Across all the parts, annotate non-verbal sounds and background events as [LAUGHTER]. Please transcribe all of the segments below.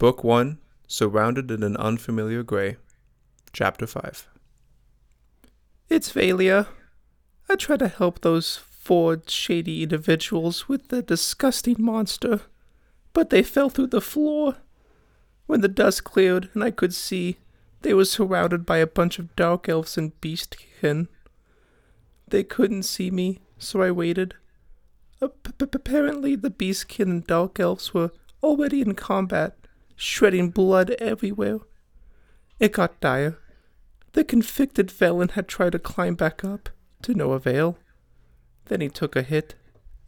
Book 1 Surrounded in an Unfamiliar Gray. Chapter 5. It's Valia. I tried to help those four shady individuals with the disgusting monster, but they fell through the floor. When the dust cleared and I could see, they were surrounded by a bunch of dark elves and beastkin. They couldn't see me, so I waited. Apparently, the beastkin and dark elves were already in combat, shredding blood everywhere. It got dire. The convicted felon had tried to climb back up, to no avail. Then he took a hit,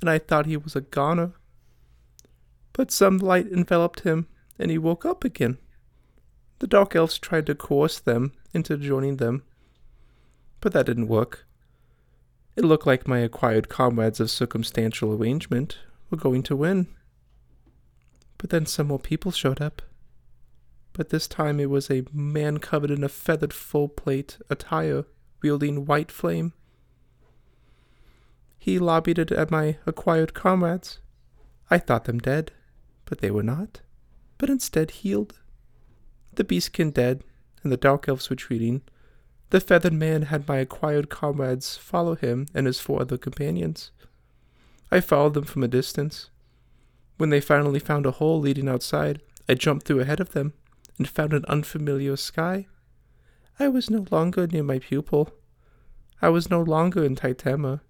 and I thought he was a goner. But some light enveloped him, and he woke up again. The dark elves tried to coerce them into joining them, but that didn't work. It looked like my acquired comrades of circumstantial arrangement were going to win. But then some more people showed up. But this time it was a man covered in a feathered full plate attire, wielding white flame. He lobbied it at my acquired comrades. I thought them dead, but they were not, but instead healed. The beastkin dead, and the dark elves retreating, the feathered man had my acquired comrades follow him and his four other companions. I followed them from a distance. When they finally found a hole leading outside, I jumped through ahead of them and found an unfamiliar sky. I was no longer near my pupil. I was no longer in Titema.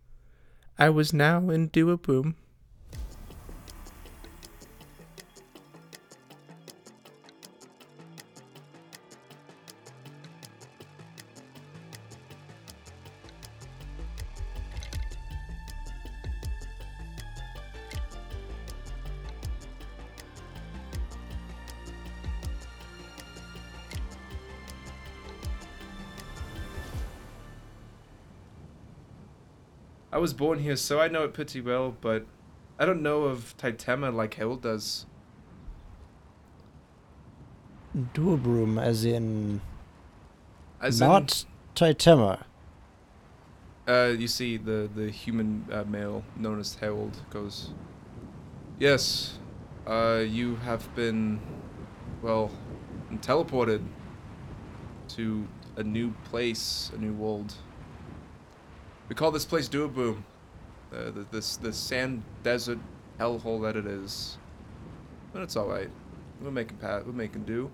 I was now in Duabrume. Was born here, so I know it pretty well, but I don't know of Titema like Harold does. Duabrume, as in As not Titema. in, uh, you see the the human uh, male known as Harold goes. Yes, uh, you have been, well, teleported to a new place, a new world. We call this place Duabrume. Uh, the, this the sand desert hellhole that it is. But it's all right. We're making pat. We're making do.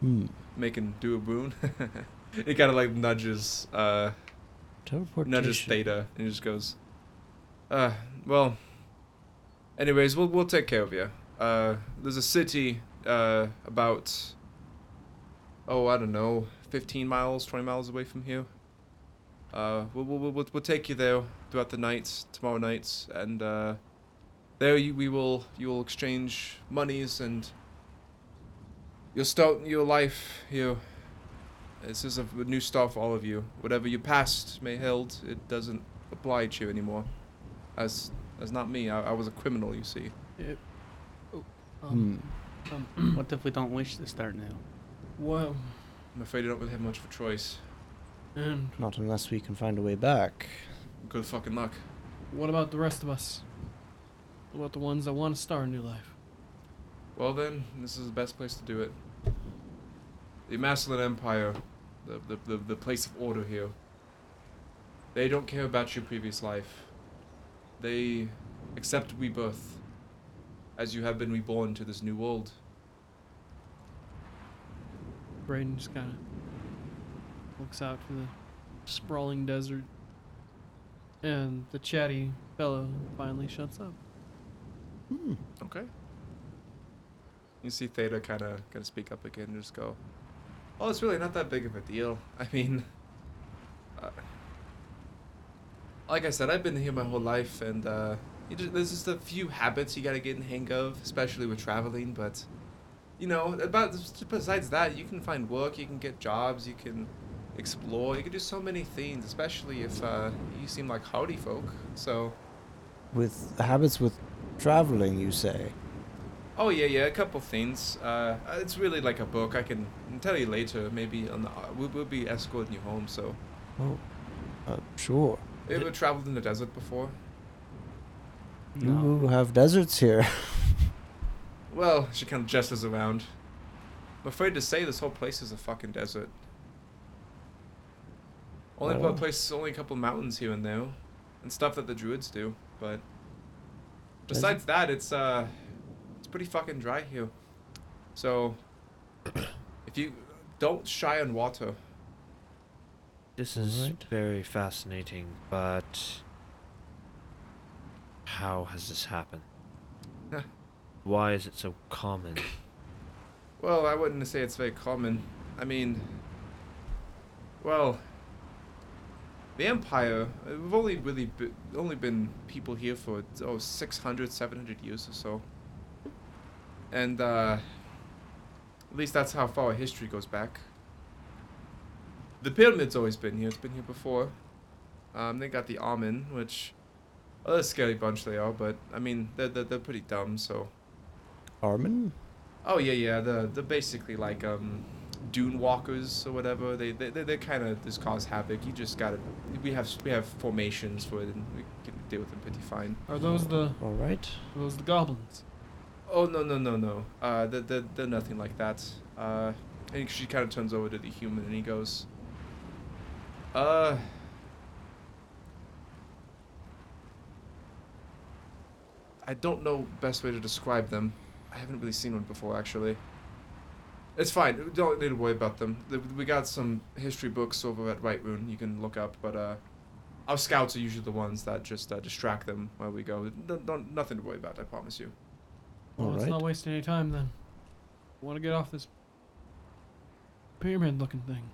Hmm. Making Duabrume. it [LAUGHS] kind of like nudges, uh, Teleportation. nudges Theta, and he just goes, "Uh, well. Anyways, we'll we'll take care of you. Uh, there's a city, uh, about. Oh, I don't know, 15 miles, 20 miles away from here. Uh, we'll, we'll, we'll, we'll take you there throughout the nights, tomorrow nights, and uh, there you, we will you will exchange monies and you'll start your life here. This is a new start for all of you. Whatever your past may held, it doesn't apply to you anymore. As as not me, I, I was a criminal, you see. Hmm. Um, um, what if we don't wish to start now? Well, I'm afraid I don't really have much of a choice. And Not unless we can find a way back. Good fucking luck. what about the rest of us? What about the ones that want to start a new life? Well then, this is the best place to do it. The Masculine Empire, the, the, the, the place of order here. They don't care about your previous life. They accept rebirth, as you have been reborn to this new world. Braden just kind of looks out to the sprawling desert, and the chatty fellow finally shuts up. Hmm. Okay. You see Theta kind of kind of speak up again and just go, "Oh, it's really not that big of a deal. I mean, uh, like I said, I've been here my whole life, and uh, you just, there's just a few habits you gotta get in hang of, especially with traveling. But you know, about besides that, you can find work, you can get jobs, you can explore, you can do so many things, especially if uh, you seem like hardy folk. So." With habits with traveling, you say? Oh yeah, yeah, a couple things. Uh, it's really like a book. I can tell you later. Maybe on the we'll, we'll be escorting you home. So, Oh, uh, sure. you ever traveled in the desert before? You have deserts here. well, she kind of gestures around. I'm afraid to say this whole place is a fucking desert. Only a place, only a couple mountains here and there, and stuff that the druids do. But besides that, it's uh, it's pretty fucking dry here. So if you don't shy on water, This is Alright. very fascinating, but how has this happened? Huh. Why is it so common? Well, I wouldn't say it's very common. I mean, well, the Empire, we've only really be, only been people here for, oh, 600, 700 years or so. And, uh, at least that's how far our history goes back. The pyramid's always been here, it's been here before. Um, they got the Amen, which, they're a scary bunch they are, but, I mean, they're, they're, they're pretty dumb, so. Armin? Oh yeah, yeah. The they're basically like um, dune walkers or whatever. They they they, they kind of just cause havoc. You just gotta. We have we have formations for it, and we can deal with them pretty fine. Are those the All right. are those the goblins? Oh no no no no. Uh, they're they're, they're nothing like that. Uh, and she kind of turns over to the human and he goes. Uh. I don't know best way to describe them. I haven't really seen one before actually. It's fine. we Don't need to worry about them. We got some history books over at White Rune you can look up, but uh, our scouts are usually the ones that just uh, distract them while we go. Don't, don't, nothing to worry about. I promise you. Well, let's Alright. not waste any time then. Want to get off this pyramid-looking thing?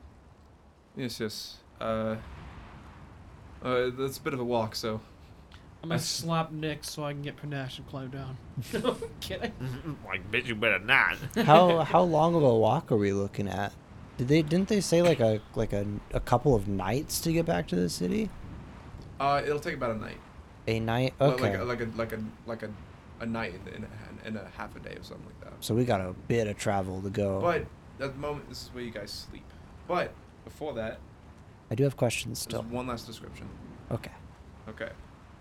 Yes, yes. Uh, uh, that's a bit of a walk, so. I'm gonna slap Nick so I can get panache and climb down. [LAUGHS] [LAUGHS] no, kidding. I bet you better not. [LAUGHS] how how long of a walk are we looking at? Did they didn't they say like a like a, a couple of nights to get back to the city? Uh, it'll take about a night. A night. Okay. Like a, like a like a like a, a night in, in, a, in a half a day or something like that. so we got a bit of travel to go. But at the moment, this is where you guys sleep. But before that, I do have questions there's still. one last description. Okay. Okay.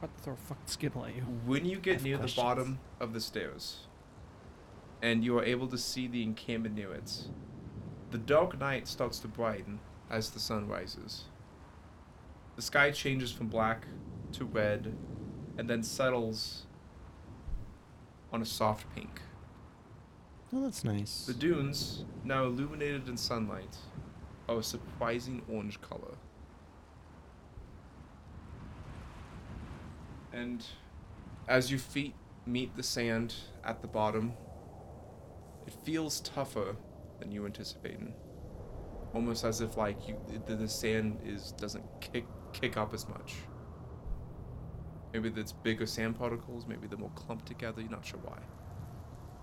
About to throw a fucking skittle at you. When you get near questions. the bottom of the stairs, and you are able to see the encampment near it, the dark night starts to brighten as the sun rises. The sky changes from black to red, and then settles on a soft pink. Oh, that's nice. The dunes, now illuminated in sunlight, are a surprising orange color. And as your feet meet the sand at the bottom, it feels tougher than you were anticipating. Almost as if like you the, the sand is doesn't kick kick up as much. Maybe it's bigger sand particles, maybe they're more clumped together, you're not sure why.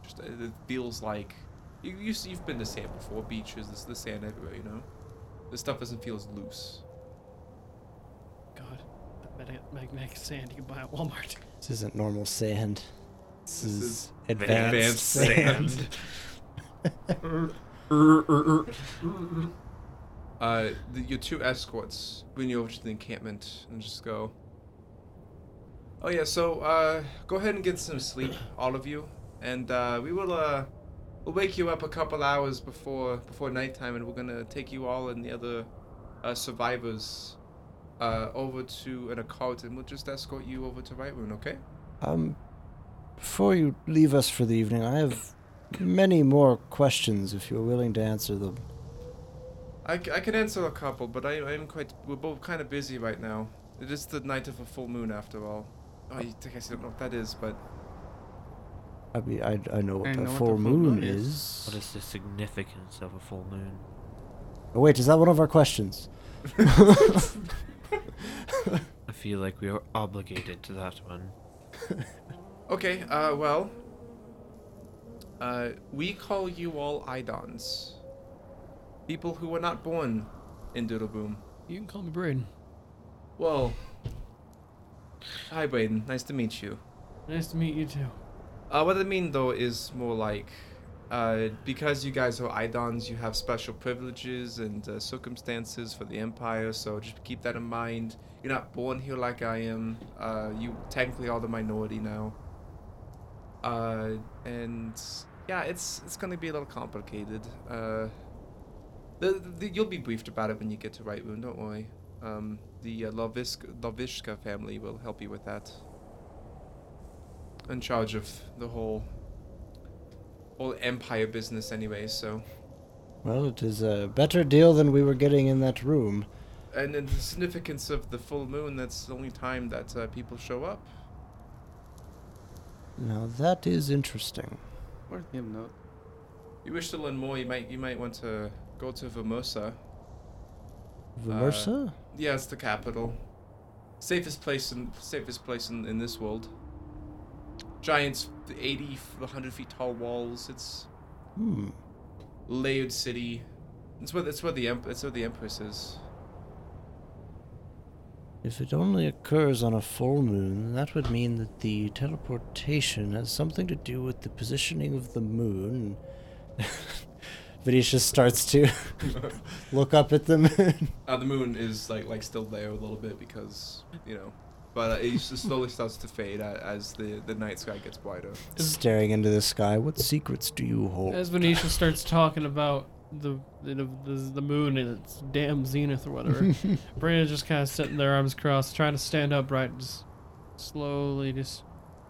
Just it feels like you, you you've been to sand before, beaches. There's the sand everywhere, you know. This stuff doesn't feel as loose. God, that mag- magnetic sand you can buy at Walmart. This isn't normal sand. This, This is, is advanced, advanced sand. [LAUGHS] [LAUGHS] Uh, the, your two escorts bring you over to the encampment and just go. Oh yeah, so uh, go ahead and get some sleep, all of you, and uh, we will uh, we'll wake you up a couple hours before before nighttime, and we're gonna take you all and the other uh, survivors uh, over to an a cart, and we'll just escort you over to Right Rune, okay? Um, before you leave us for the evening, I have many more questions if you're willing to answer them. I can answer a couple, but I, I'm quite. We're both kind of busy right now. It is the night of a full moon, after all. Oh, you think I don't know what that is, but I mean, I, I know what I the know full full moon, moon is. is. What is the significance of a full moon? Oh, wait, is that one of our questions? [LAUGHS] [LAUGHS] I feel like we are obligated to that one. [LAUGHS] okay. Uh, well, uh, we call you all Idons, people who were not born in Doodleboom. You can call me Braden. Well, hi, Braden. Nice to meet you. Nice to meet you too. Uh, what I mean though is more like, uh, because you guys are Idons, you have special privileges and uh, circumstances for the Empire. So just keep that in mind. You're not born here like I am. Uh, you technically are the minority now. Uh, and Yeah, it's it's gonna be a little complicated. Uh, the, the, you'll be briefed about it when you get to Right Moon. Don't worry. Um, the uh, Lovisk Lovishka family will help you with that. In charge of the whole whole empire business, anyway. So, Well, it is a better deal than we were getting in that room. And then the significance of the full moon. That's the only time that uh, people show up. Now that is interesting. Worth him note. You wish to learn more? You might you might want to go to Vermosa. Versa? Yeah, it's the capital. Safest place in safest place in, in this world. Giants, 80, 100 feet tall walls. It's hmm. layered city. It's where it's where the emp- it's where the empress is. If it only occurs on a full moon, that would mean that the teleportation has something to do with the positioning of the moon. [LAUGHS] Venetius starts to [LAUGHS] look up at the moon. Uh, the moon is like like still there a little bit because you know, but uh, it just slowly starts to fade a- as the the night sky gets brighter. staring into the sky. What secrets do you hold? As Venetia starts talking about the the, the, the moon and its damn zenith or whatever, [LAUGHS] Brandon's just kind of sitting there, arms crossed, trying to stand upright, just slowly just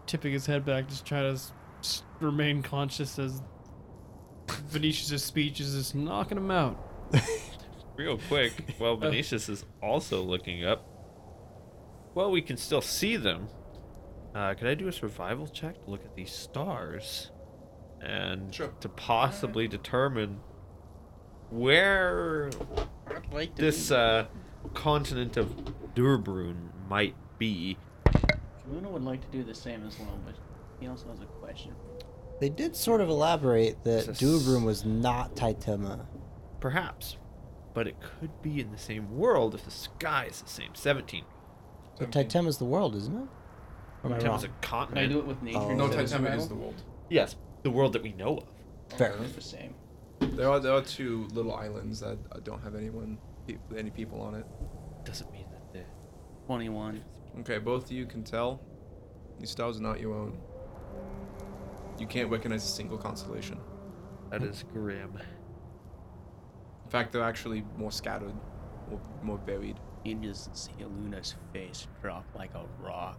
tipping his head back, just trying to s- s- remain conscious as Venetia's speech is just knocking him out. [LAUGHS] Real quick, while Venetius is also looking up, well, we can still see them. Uh, could I do a survival check to look at these stars and Sure. to possibly determine where like this uh, continent of Duabrume might be? Luna would like to do the same as well, but he also has a question. They did sort of elaborate that It's a was not Titema. Perhaps, but it could be in the same world if the sky is the same. Seventeen. But Titema's the world, isn't it? Or am I Titema's wrong? a Can I continent. do it with nature? Oh. No, instead of is the world. Yes, the world that we know of. Fair. It's the same. There are there are two little islands that uh, don't have anyone pe- any people on it. Doesn't mean that the 21. Okay, both of you can tell these stars are not your own. You can't recognize a single constellation. that is grim. In fact, they're actually more scattered, more, more buried. You just see Luna's face drop like a rock.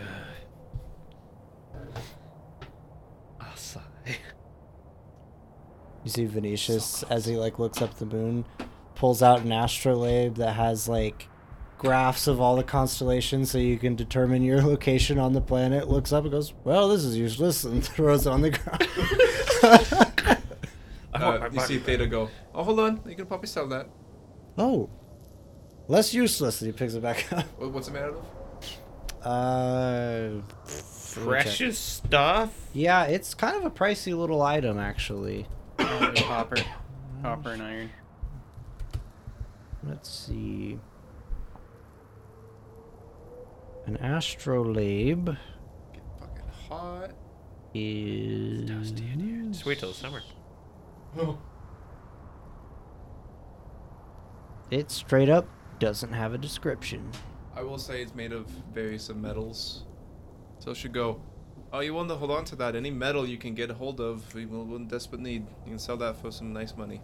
[SIGHS] [SIGHS] [SIGHS] I'll sigh. You see Venetius as he like looks up the moon, pulls out an astrolabe that has like graphs of all the constellations so you can determine your [LAUGHS] location on the planet. Looks up and goes, "Well, this is useless," and [LAUGHS] throws it on the ground. [LAUGHS] Uh, you see back. Theta go, oh, hold on, you can probably sell that. oh, less useless. And he picks it back up. What's it made out of? Uh, let me check. Precious stuff. Yeah, it's kind of a pricey little item, actually. Copper. Copper and iron. Let's see. An astrolabe Get fucking hot. is Just wait till the summer. [GASPS] It straight up doesn't have a description. I will say it's made of various metals. So it should go. Oh, you want to hold on to that? Any metal you can get a hold of, we will in desperate need. You can sell that for some nice money.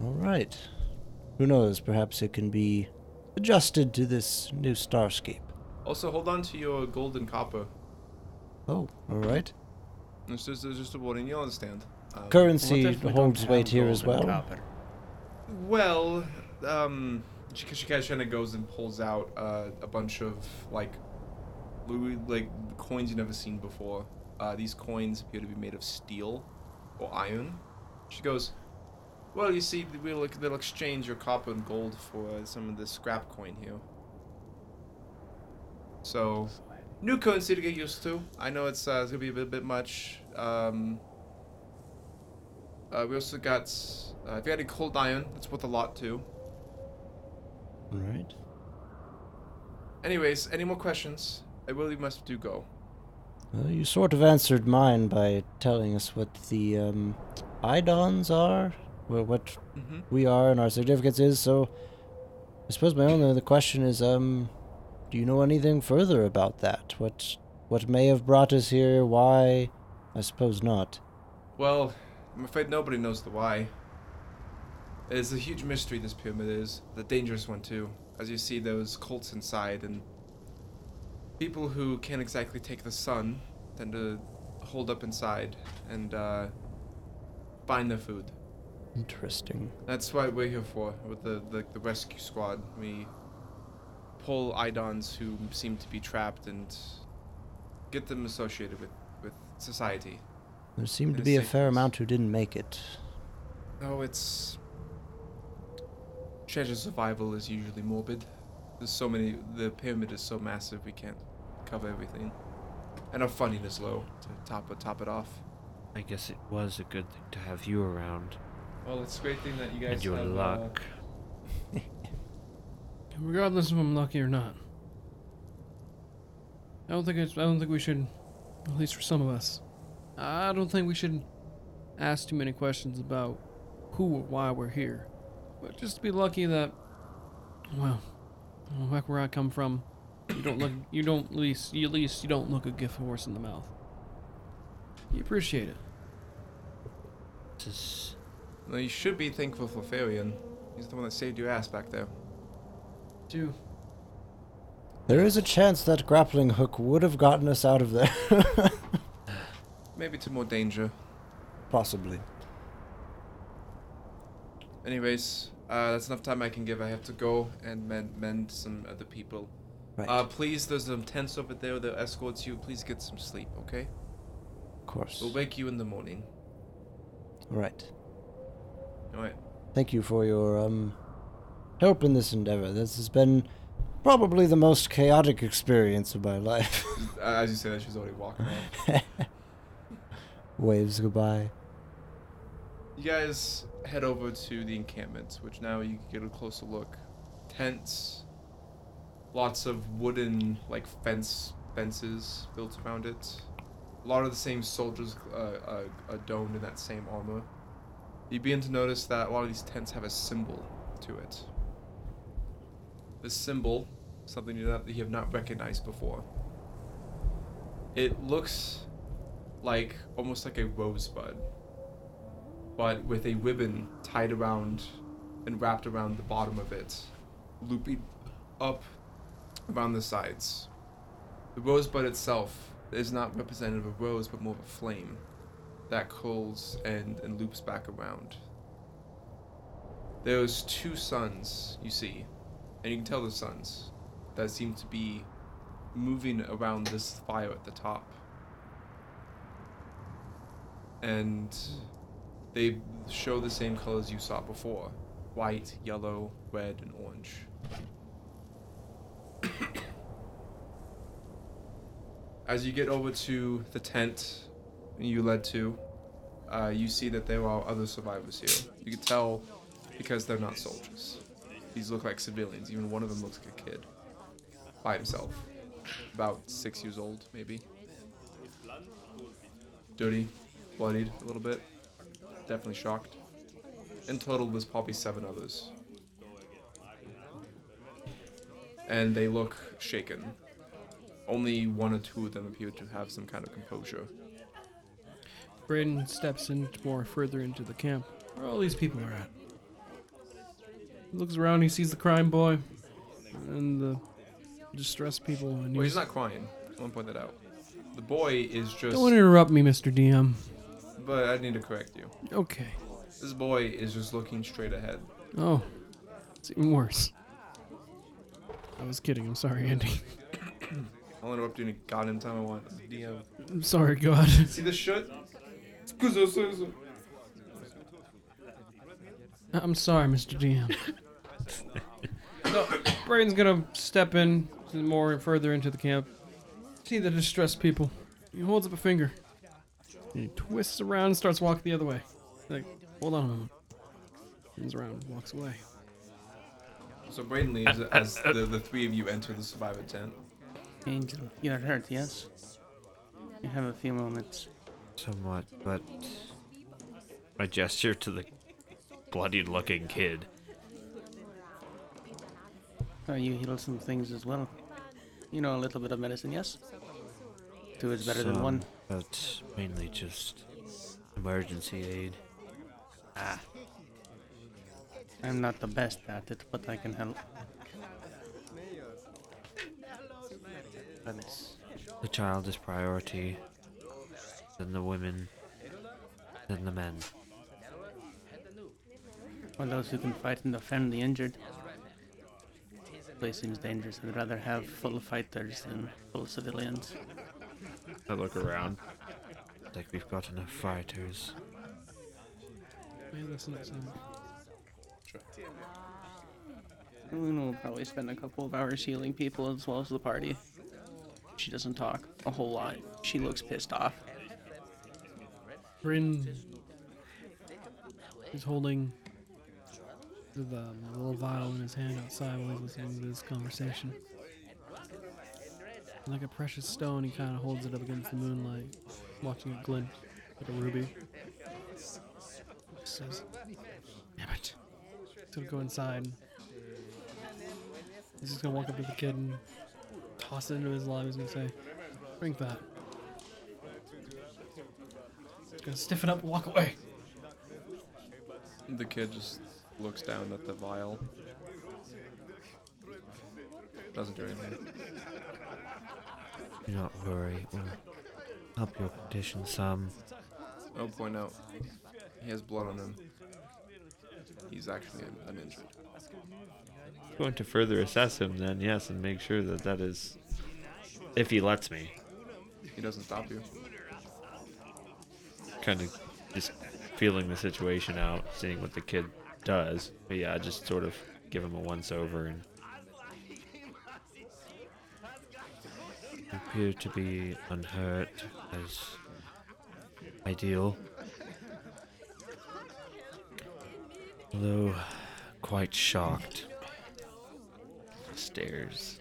All right. Who knows? Perhaps it can be adjusted to this new starscape. Also, hold on to your gold and copper. Oh, all right. It's just, it's just a warning. You understand. Um, Currency What we holds weight here as well. Copper? Well, um, she, she kind of goes and pulls out uh, a bunch of like, Louis, like coins you've never seen before. Uh, these coins appear to be made of steel or iron. She goes, "Well, you see, we'll they'll exchange your copper and gold for some of this scrap coin here." So, new currency to get used to. I know it's, uh, it's gonna be a bit, bit much. Um, uh, we also got, uh, if you got any cold iron, it's worth a lot too. All right. Anyways, any more questions? I really must do go. Well, you sort of answered mine by telling us what the um, Idons are, what Mm-hmm. we are and our significance is. So, I suppose my only other question is, um, do you know anything further about that? What what may have brought us here, why, I suppose not. Well, I'm afraid nobody knows the why. It is a huge mystery, this pyramid is. The dangerous one, too. As you see those cults inside, and people who can't exactly take the sun tend to hold up inside and uh, find their food. Interesting. That's what we're here for, with the, the, the rescue squad. We pull Idons who seem to be trapped and get them associated with, with society. There seemed to be a fair safest. amount who didn't make it. Oh, it's. Treasure survival is usually morbid. There's so many. The pyramid is so massive, we can't cover everything. And our funding is low to top it, top it off. I guess it was a good thing to have you around. Well, it's a great thing that you guys And your have, uh, luck. [LAUGHS] Regardless if I'm lucky or not. I don't think it's, I don't think we should, at least for some of us. I don't think we should ask too many questions about who or why we're here. But just be lucky that, well, well, back where I come from, you don't look, you don't at least, you, at least you don't look a gift horse in the mouth. You appreciate it. This is well, you should be thankful for Farian. He's the one that saved your ass back there. Do. There is a chance that grappling hook would have gotten us out of there. [LAUGHS] Maybe to more danger. Possibly. Anyways, uh, that's enough time I can give. I have to go and mend, mend some other people. Right. Uh, please, there's some tents over there that escorts you. Please get some sleep, okay? of course. We'll wake you in the morning. Right. Alright. Thank you for your um help in this endeavor. This has been probably the most chaotic experience of my life. [LAUGHS] As you say that, she's already walking off. [LAUGHS] Waves goodbye. You guys head over to the encampment, which now you can get a closer look. Tents, lots of wooden like fence fences built around it. A lot of the same soldiers uh, uh, are domed in that same armor. You begin to notice that a lot of these tents have a symbol to it. This symbol, something you, not, you have not recognized before. It looks like almost like a rosebud but with a ribbon tied around and wrapped around the bottom of it, looping up around the sides. The rosebud itself is not representative of a rose, but more of a flame that curls and, and loops back around. There's two suns, you see, and you can tell the suns that seem to be moving around this fire at the top. And they show the same colors you saw before white, yellow, red, and orange. As you get over to the tent you led to, uh, you see that there are other survivors here. You can tell because they're not soldiers. These look like civilians. Even one of them looks like a kid. By himself. About six years old, maybe. Dirty, bloodied a little bit definitely shocked. In total, there's probably seven others. And they look shaken. Only one or two of them appear to have some kind of composure. Braden steps in more further into the camp where all these people are at. He looks around, he sees the crime boy and the distressed people. And Well, he's not crying. I want to point that out. The boy is just. Don't interrupt me, Mr. DM. But I need to correct you. Okay. This boy is just looking straight ahead. Oh, it's even worse. I was kidding. I'm sorry, Andy. [COUGHS] I'll interrupt you any goddamn time I want. DM. I'm sorry, God. [LAUGHS] See this shit? I'm sorry, Mr. DM. so, Brayden's gonna step in to more further into the camp. See the distressed people. He holds up a finger. He twists around and starts walking the other way. Like, hold on a moment. Turns around, and walks away. So Brayden leaves as the, the three of you enter the survivor tent. Angel, you're hurt, yes? You have a few moments. somewhat, but I gesture to the bloodied looking kid. Oh, you heal some things as well. You know a little bit of medicine, yes? Two is better than one. But mainly just emergency aid. Ah. I'm not the best at it, but I can help. The child is priority, then the women, then the men. For those who can fight and defend the injured. Place seems dangerous. I'd rather have full fighters than full civilians. I look around. Like we've got enough fighters. Hey, listen to some. Luna will probably spend a couple of hours healing people as well as the party. She doesn't talk a whole lot. She looks pissed off. Bryn is holding the little vial in his hand outside while he's listening to this conversation. Like a precious stone, he kind of holds it up against the moonlight, watching it glint like a ruby. Says, Damn it. He's gonna go inside. He's just gonna walk up to the kid and toss it into his lap. He's gonna say, Drink that. He's gonna stiffen up and walk away. The kid just looks down at the vial. Doesn't do anything. Do not worry. We'll help your condition some. I'll point out he has blood on him. He's actually un- uninjured. Going to further assess him, then yes, and make sure that that is, if he lets me, He doesn't stop you. kind of just feeling the situation out, seeing what the kid does. But yeah, just sort of give him a once over and. Appear to be unhurt as ideal. Although quite shocked. Stares.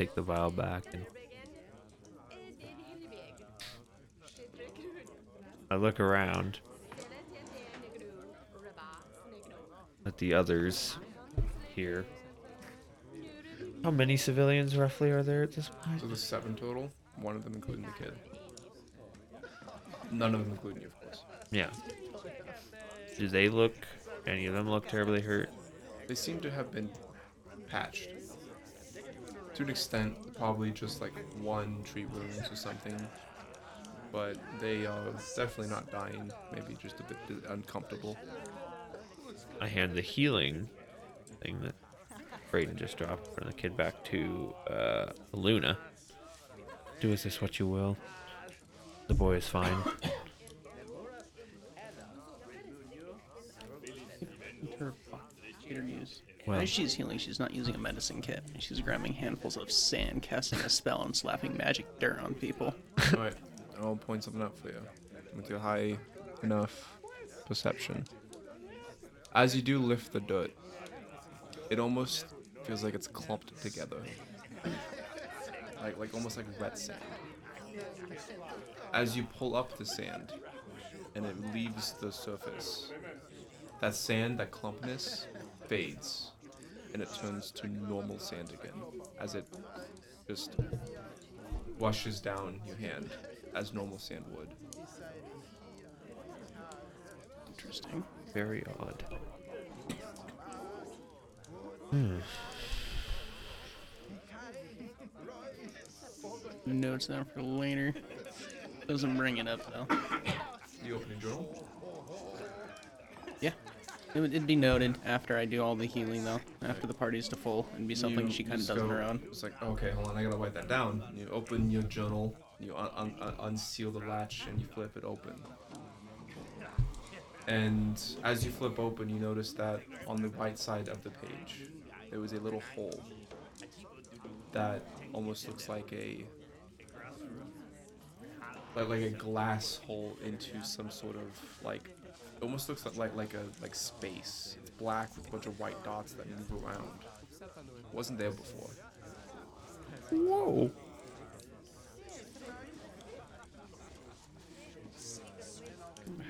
Take the vial back and I look around at the others here. How many civilians roughly are there at this point? So there's seven total. One of them including the kid. None of them including you, of course. Yeah. Do they look, any of them look terribly hurt? They seem to have been patched. To an extent, probably just like one treat wounds or something. But they are definitely not dying. Maybe just a bit uncomfortable. I hand the healing thing that Brayden just dropped from the kid back to uh, Luna. Do with this what you will. The boy is fine. Her cheater use. Well. As she's healing, she's not using a medicine kit. She's grabbing handfuls of sand, casting a spell, and slapping magic dirt on people. Alright, I'll point something out for you. With your high enough perception. As you do lift the dirt, it almost feels like it's clumped together. Like like almost like wet sand. As you pull up the sand and it leaves the surface, that sand, that clumpness, fades and it turns to normal sand again as it just washes down your hand as normal sand would. Interesting. Very odd. Hmm. Notes down for later. Doesn't bring it up though. You open your journal? Yeah. It would, it'd be noted after I do all the healing though. After the party's to full. It'd be something You she kind of does on her own. It's like, okay, hold on, I gotta write that down. You open your journal, you un- un- un- unseal the latch, and you flip it open. And as you flip open, you notice that on the right side of the page, there was a little hole that almost looks like a like, like a glass hole into some sort of like it almost looks like like, like a like space. It's black with a bunch of white dots that move around. Wasn't there before. Whoa.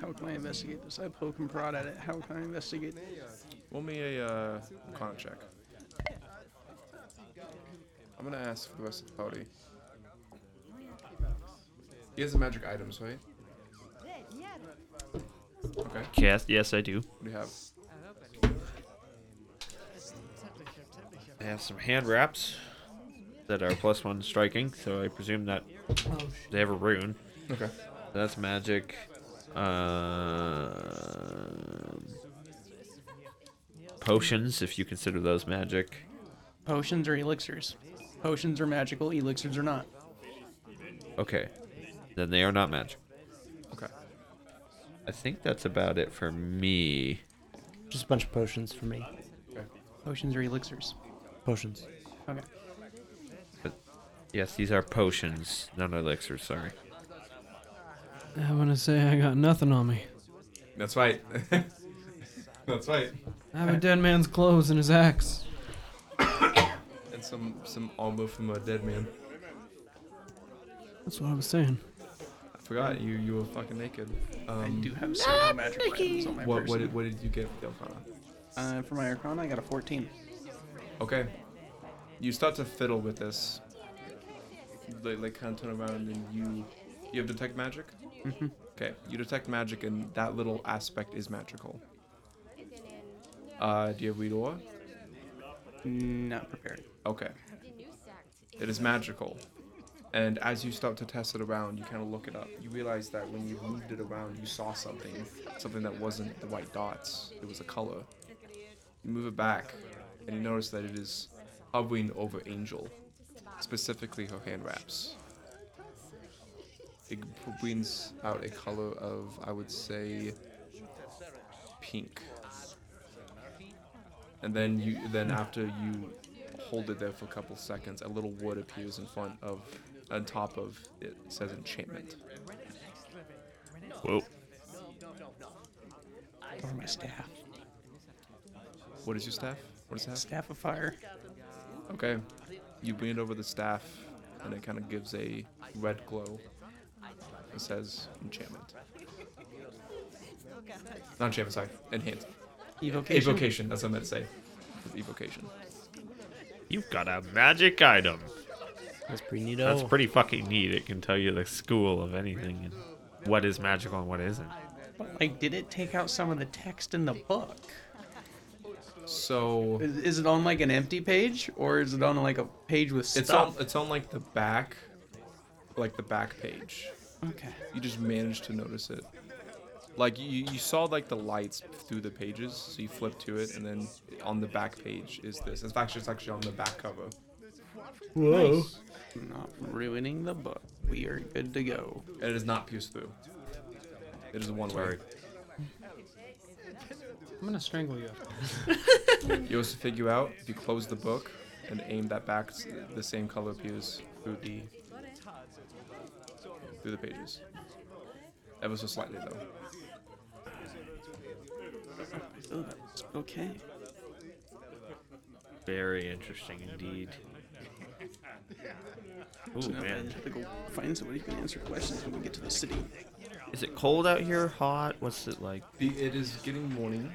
How can I investigate this? I poke and prod at it. How can I investigate? Roll me a uh, Arcana check. I'm gonna ask for the rest of the party. He has the magic items, right? Okay. Yes, yes, I do. What do you have? I have some hand wraps that are plus one striking, so I presume that they have a rune. Okay. That's magic. Um, potions, if you consider those magic. Potions or elixirs? Potions are magical, elixirs are not. Okay, then they are not magic. Okay. I think that's about it for me. Just a bunch of potions for me. Potions or elixirs? Potions. Okay. Yes, these are potions, not elixirs. Sorry. I want to say I got nothing on me. That's right. [LAUGHS] That's right. I have a dead man's clothes and his axe. [COUGHS] And some some armor from a dead man. That's what I was saying. I forgot you you were fucking naked. Um, I do have several magic items on my What what person. did, what did you get for the Arcana? Uh, for my Arcana, I got a 14. Okay. You start to fiddle with this. Like, like kind of turn around and you you have detect magic. Mm-hmm. Okay, you detect magic and that little aspect is magical. Uh, do you have read aura? Not prepared. Okay. It is magical. And as you start to test it around, you kind of look it up. You realize that when you moved it around, you saw something, something that wasn't the white dots. It was a color. You move it back, and you notice that it is hovering over Angel, specifically her hand wraps. It brings out a color of, I would say, pink. And then you, then after you hold it there for a couple seconds, a little wood appears in front of, on top of it. It says enchantment. Whoa. Or my staff. What is your staff? What is that? Staff of fire. Okay. You bring it over the staff, and it kind of gives a red glow. It says enchantment. Not enchantment, sorry. Enhance. Evocation. Evocation. That's what I meant to say. Evocation. You've got a magic item. That's pretty neato. That's oh. pretty fucking neat. It can tell you the school of anything and what is magical and what isn't. But Like, did it take out some of the text in the book? So Is, is it on like an empty page, or is it on like a page with it's stuff? on it's on like the back, like the back page. Okay. You just managed to notice it. Like you, you saw like the lights through the pages, so you flip to it, and then on the back page is this. In fact, it's actually on the back cover. Whoa. Not ruining the book. We are good to go. And it is not pierced through. It is a one way. I'm gonna strangle you. [LAUGHS] You also figure out if you close the book and aim that back, s- the same color appears through the through the pages. Ever so slightly though. Okay. Very interesting indeed. Ooh, So I man. have to go find somebody who can answer questions when we get to the city. Is it cold out here? Hot? What's it like? The, it is getting morning.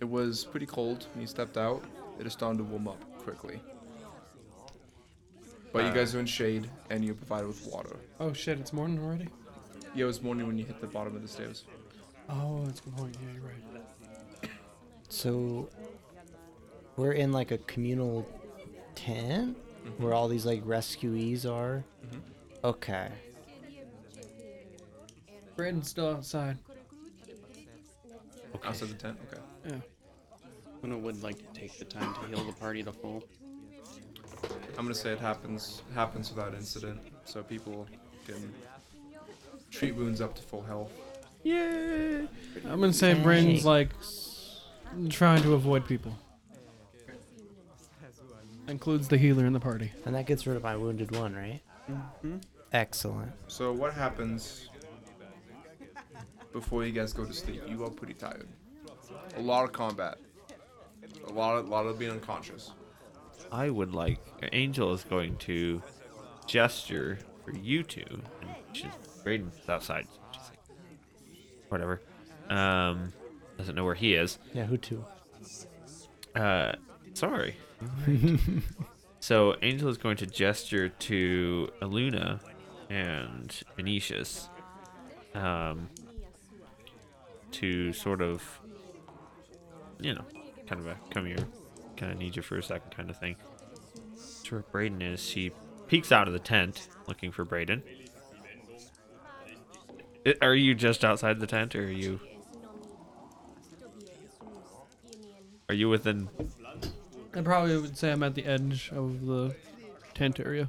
It was pretty cold when you stepped out. It is starting to warm up quickly. But you Uh, guys are in shade and you're provided with water. Oh shit! It's morning already. Yeah, it was morning when you hit the bottom of the stairs. Oh, that's a good point. Yeah, you're right. So we're in like a communal tent where all these like rescuees are. Mhm. Okay. Braden's still outside. Outside the tent. Okay. Yeah. Luna would like to take the time to heal the party to full. I'm gonna say it happens happens without incident, so people can treat wounds up to full health. Yay! I'm gonna say Braden's like trying to avoid people. Includes the healer in the party. And that gets rid of my wounded one, right? Mm-hmm. Excellent. So what happens before you guys go to sleep? You are pretty tired. A lot of combat. A lot of lot of being unconscious. I would like. Angel is going to gesture for you two. And she's Brayden's outside. She's like, whatever. Um, doesn't know where he is. Yeah, who too? Uh, sorry. [LAUGHS] So Angel is going to gesture to Aluna and Venetius um, to sort of, you know, kind of a come here, kind of need you for a second kind of thing. Sure, Braden is. She peeks out of the tent looking for Braden. Are you just outside the tent, or are you? Are you within? I probably would say I'm at the edge of the tent area.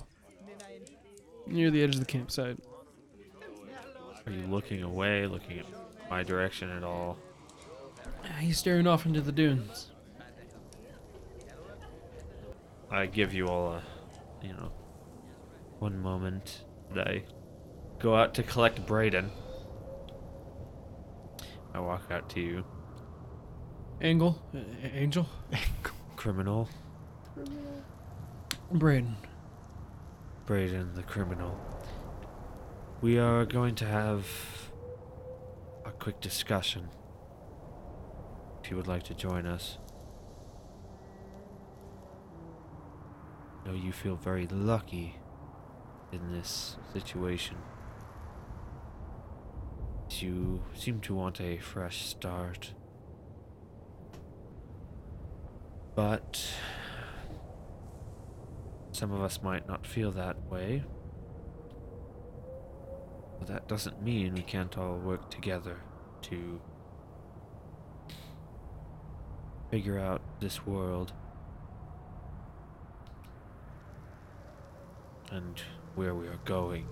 Near the edge of the campsite. Are you looking away, looking at my direction at all? Ah, he's staring off into the dunes. I give you all a, you know, one moment I go out to collect Braden. I walk out to you, Angle? A- A- Angel? [LAUGHS] criminal. Braden. Braden, the criminal. We are going to have a quick discussion. If you would like to join us. I know you feel very lucky in this situation. You seem to want a fresh start. But some of us might not feel that way. But that doesn't mean we can't all work together to figure out this world and where we are going.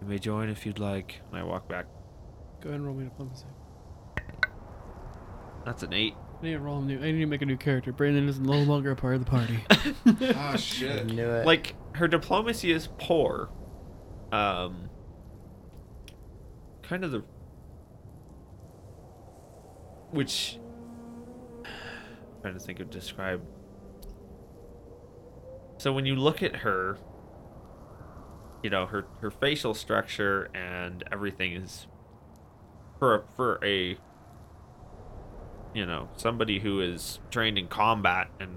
You may join if you'd like. And I walk back. Go ahead and roll me a diplomacy. That's an eight. I need to roll a new. I need to make a new character. Brandon is no [LAUGHS] longer a part of the party. [LAUGHS] ah, shit. Knew it. like her diplomacy is poor um kind of the which i trying to think of describe so when you look at her you know her her facial structure and everything is for a, for a you know somebody who is trained in combat and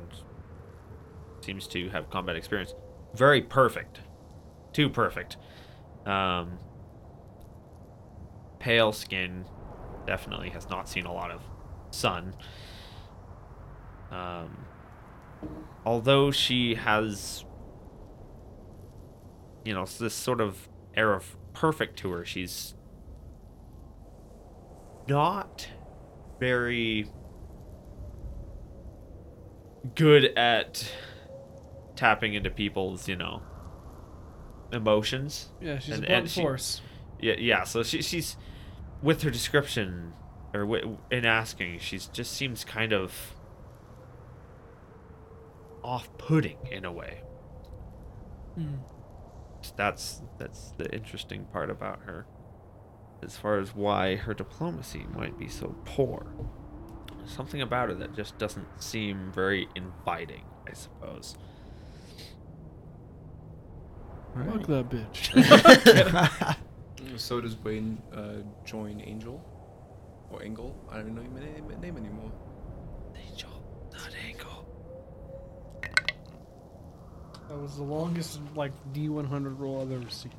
seems to have combat experience. Very perfect. Too perfect. Um pale skin. Definitely has not seen a lot of sun. Um although she has you know this sort of air of perfect to her she's not very good at tapping into people's, you know, emotions. yeah, she's And- a blunt she- force. Yeah, yeah. So she, she's with her description or w- in asking, she's just seems kind of off-putting in a way. Hmm. That's that's the interesting part about her. As far as why her diplomacy might be so poor. Something about her that just doesn't seem very inviting, I suppose. Fuck that bitch. [LAUGHS] [LAUGHS] So does Wayne uh, join Angel? Or Angle? I don't even know your name, name anymore. Angel, not Angle. that was the longest like D100 roll I've ever seen.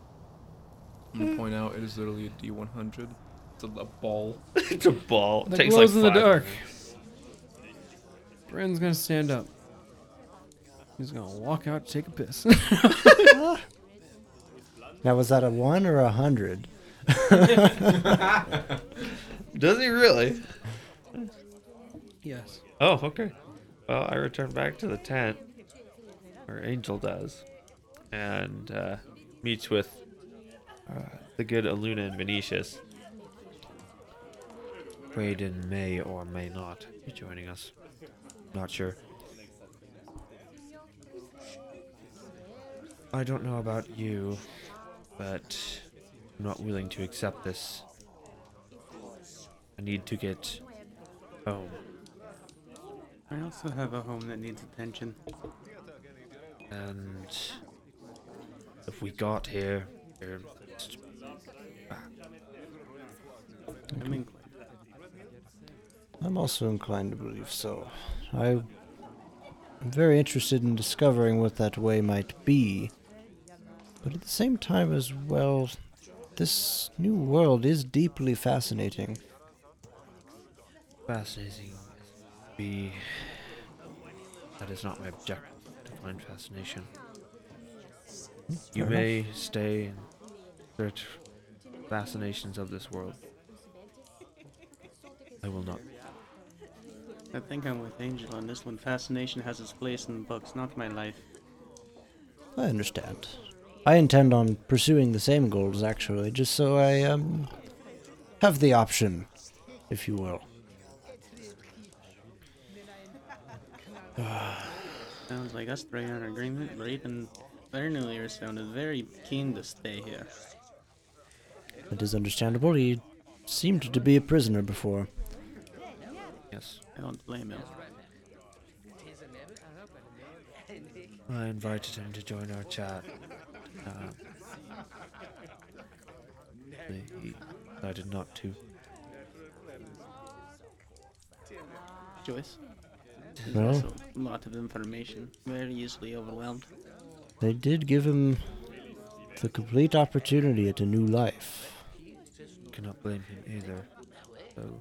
I'm gonna point out it is literally a D100. It's a, a ball. [LAUGHS] it's a ball. It That takes glows like in the five dark. minutes. Brandon's gonna stand up. He's gonna walk out, take a piss. [LAUGHS] now was that a one or a hundred? [LAUGHS] Does he really? yes. Oh, okay. Well, I return back to the tent, or Angel does, and uh, meets with uh, the good Aluna and Venetius. Braden may or may not be joining us. Not sure. I don't know about you, but I'm not willing to accept this. I need to get home. I also have a home that needs attention. And if we got here, er, I'm inclined. I'm also inclined to believe so. I I'm very interested in discovering what that way might be. But at the same time, as well, this new world is deeply fascinating. Fascinating. Be. That is not my objective to find fascination. Hmm, you fair enough. may stay and search fascinations of this world. I will not. I think I'm with Angel on this one. Fascination has its place in the books, not my life. I understand. I intend on pursuing the same goals, actually, just so I um have the option, if you will. [SIGHS] Sounds like us three are in agreement. Raven earlier sounded very keen to stay here. It is understandable. He seemed to be a prisoner before. I don't blame him. I invited him to join our chat. Uh, he decided not to. Joyce? Well, Also, a lot of information. Very easily overwhelmed. they did give him the complete opportunity at a new life. Cannot blame him either. So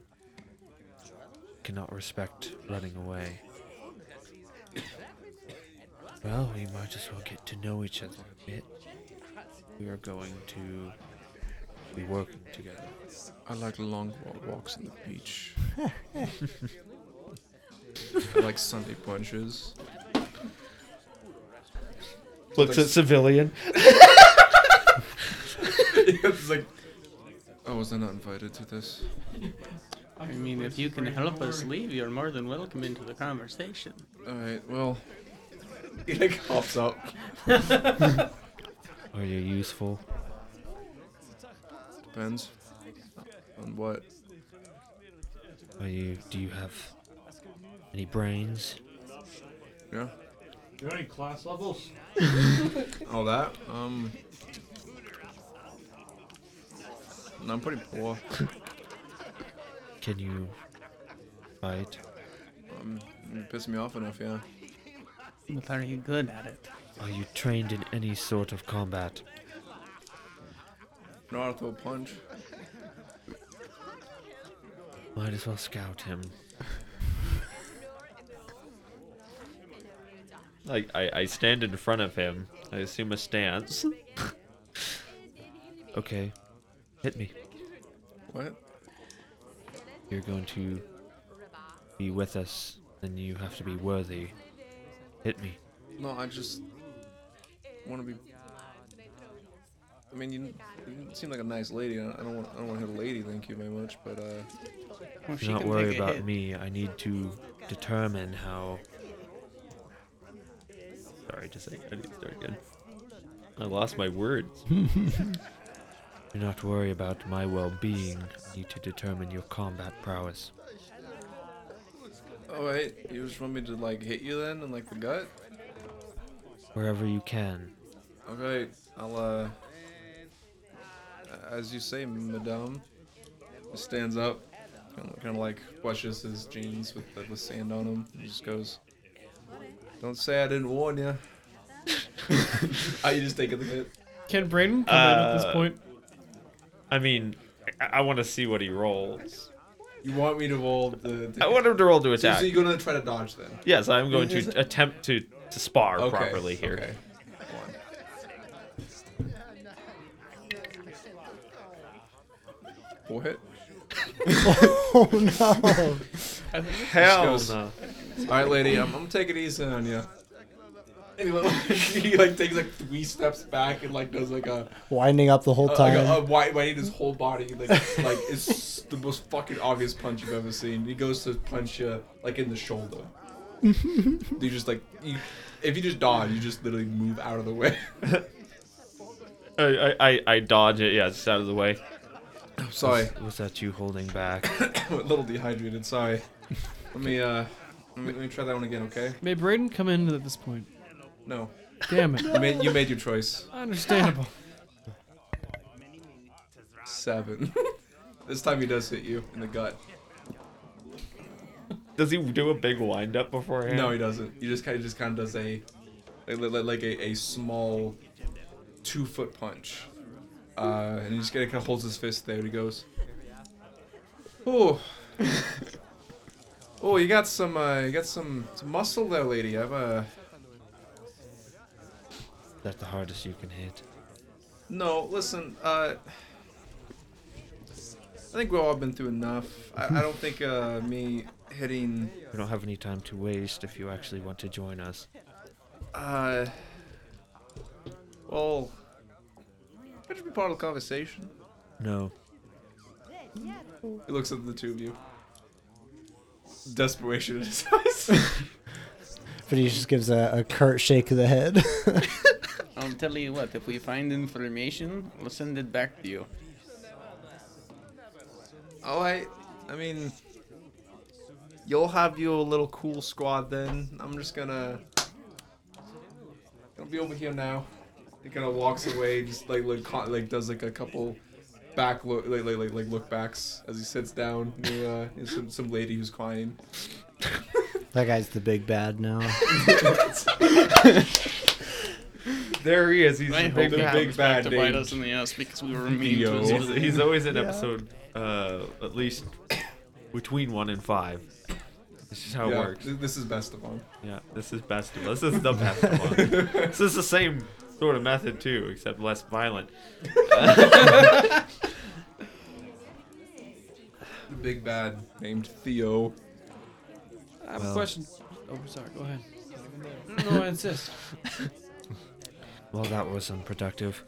cannot respect running away. Well, we might as well get to know each other a bit. We are going to be working together. I like long walks on the beach. [LAUGHS] I like Sunday punches. Looks at civilian. [LAUGHS] it's like, oh, was I not invited to this? I mean, if you can help us leave, you're more than welcome into the conversation. All right, well, [LAUGHS] he like hops up. [LAUGHS] Are you useful? Depends on what. Are you? Do you have any brains? Yeah. Do you got any class levels? [LAUGHS] All that. Um. No, I'm pretty poor. Can you fight? Um, you piss me off enough, yeah. But are you good at it? Are you trained in any sort of combat? Know how throw punch. Might as well scout him. Like I, I stand in front of him. I assume a stance. [LAUGHS] okay. Hit me. What? You're going to be with us, then you have to be worthy. Hit me. No, I just want to be. I mean, you, you seem like a nice lady. I don't want. I don't want to hit a lady. Thank you very much. But uh, Well, Do not worry about hit. me. I need to determine how. Sorry, just saying. I need to start again. I lost my words. [LAUGHS] Do not worry about my well-being. I need to determine your combat prowess. oh wait, you just want me to like hit you then in like the gut? Wherever you can. Okay, I'll uh. As you say, madame. Just stands up, kind of like washes his jeans with the, the sand on them, and just goes. Don't say I didn't warn you. [LAUGHS] [LAUGHS] Are you just taking the hit? Can Braden come in at this Uh, point? I mean, I, I want to see what he rolls. You want me to roll the? the I want him to roll to so, attack. so you're gonna try to dodge then? Yes, I'm going to it- attempt to, to spar Okay, properly here. Okay. One. Four hit. [LAUGHS] oh no! Hell goes- no. All right, lady, I'm, I'm gonna take it easy on you. And [LAUGHS] he, like, he like takes like three steps back and like does like a Winding up the whole time. like a, a white white his whole body like like it's [LAUGHS] the most fucking obvious punch you've ever seen. He goes to punch you like in the shoulder. [LAUGHS] you just like you, if you just dodge, you just literally move out of the way. I, I, I- I dodge it. Yeah, it's out of the way. [COUGHS] Sorry, Was, was that you holding back? A [COUGHS] [COUGHS] little dehydrated. Sorry. Let me uh, let me, let me try that one again, okay? May Braden come in at this point? No, Damn it. you made you made your choice. Understandable. Seven. [LAUGHS] this time he does hit you in the gut. Does he do a big wind up beforehand? No, he doesn't. He just kind of just kind of does a like, like, like a, a small two foot punch, uh, and he just kind of holds his fist there. And he goes, "Oh, [LAUGHS] oh, you got some, uh, you got some, some muscle there, lady. I've uh, That's the hardest you can hit. no, listen, uh." I think we've all been through enough. I, I don't think uh, me hitting We don't have any time to waste if you actually want to join us. Uh. Well. Could you be part of the conversation? No. He looks at the two of you. Desperation in his [LAUGHS] eyes. But he just gives a, a curt shake of the head. [LAUGHS] I'll tell you what, if we find information, we'll send it back to you. oh, I. I mean. You'll have your little cool squad then. I'm just gonna. Gonna be over here now. He kind of walks away, just like like con- like does like a couple back look like like like, like look backs as he sits down near uh, near some some lady who's crying. that guy's the big bad now. [LAUGHS] [LAUGHS] [LAUGHS] There he is. He's I the hope big, big bad to bite named us in the ass because we were mean Theo. to He's, his he's always in episode uh, at least between one and five. This is how it works. th- This is best of all. Yeah, this is best of This is the best of one. [LAUGHS] this is the same sort of method too, except less violent. [LAUGHS] The big bad named Theo. I have Well. a question. Oh, sorry. Go ahead. No, I insist. Well, that was unproductive.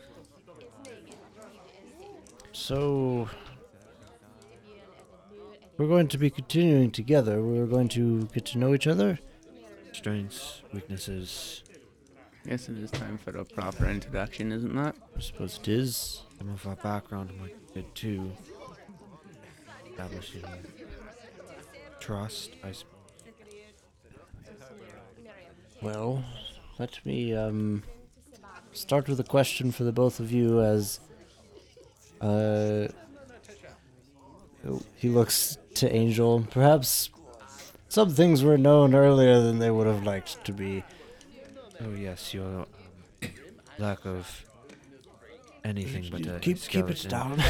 So we're going to be continuing together. We're going to get to know each other. Strengths, weaknesses. Guess it is time for a proper introduction, isn't that? I suppose it is. Some of our background might be good too. Establishing trust, I suppose. Well, let me um start with a question for the both of you as uh he looks to Angel. Perhaps some things were known earlier than they would have liked to be. Oh yes, your um, lack of anything but a keep keep it down. [LAUGHS]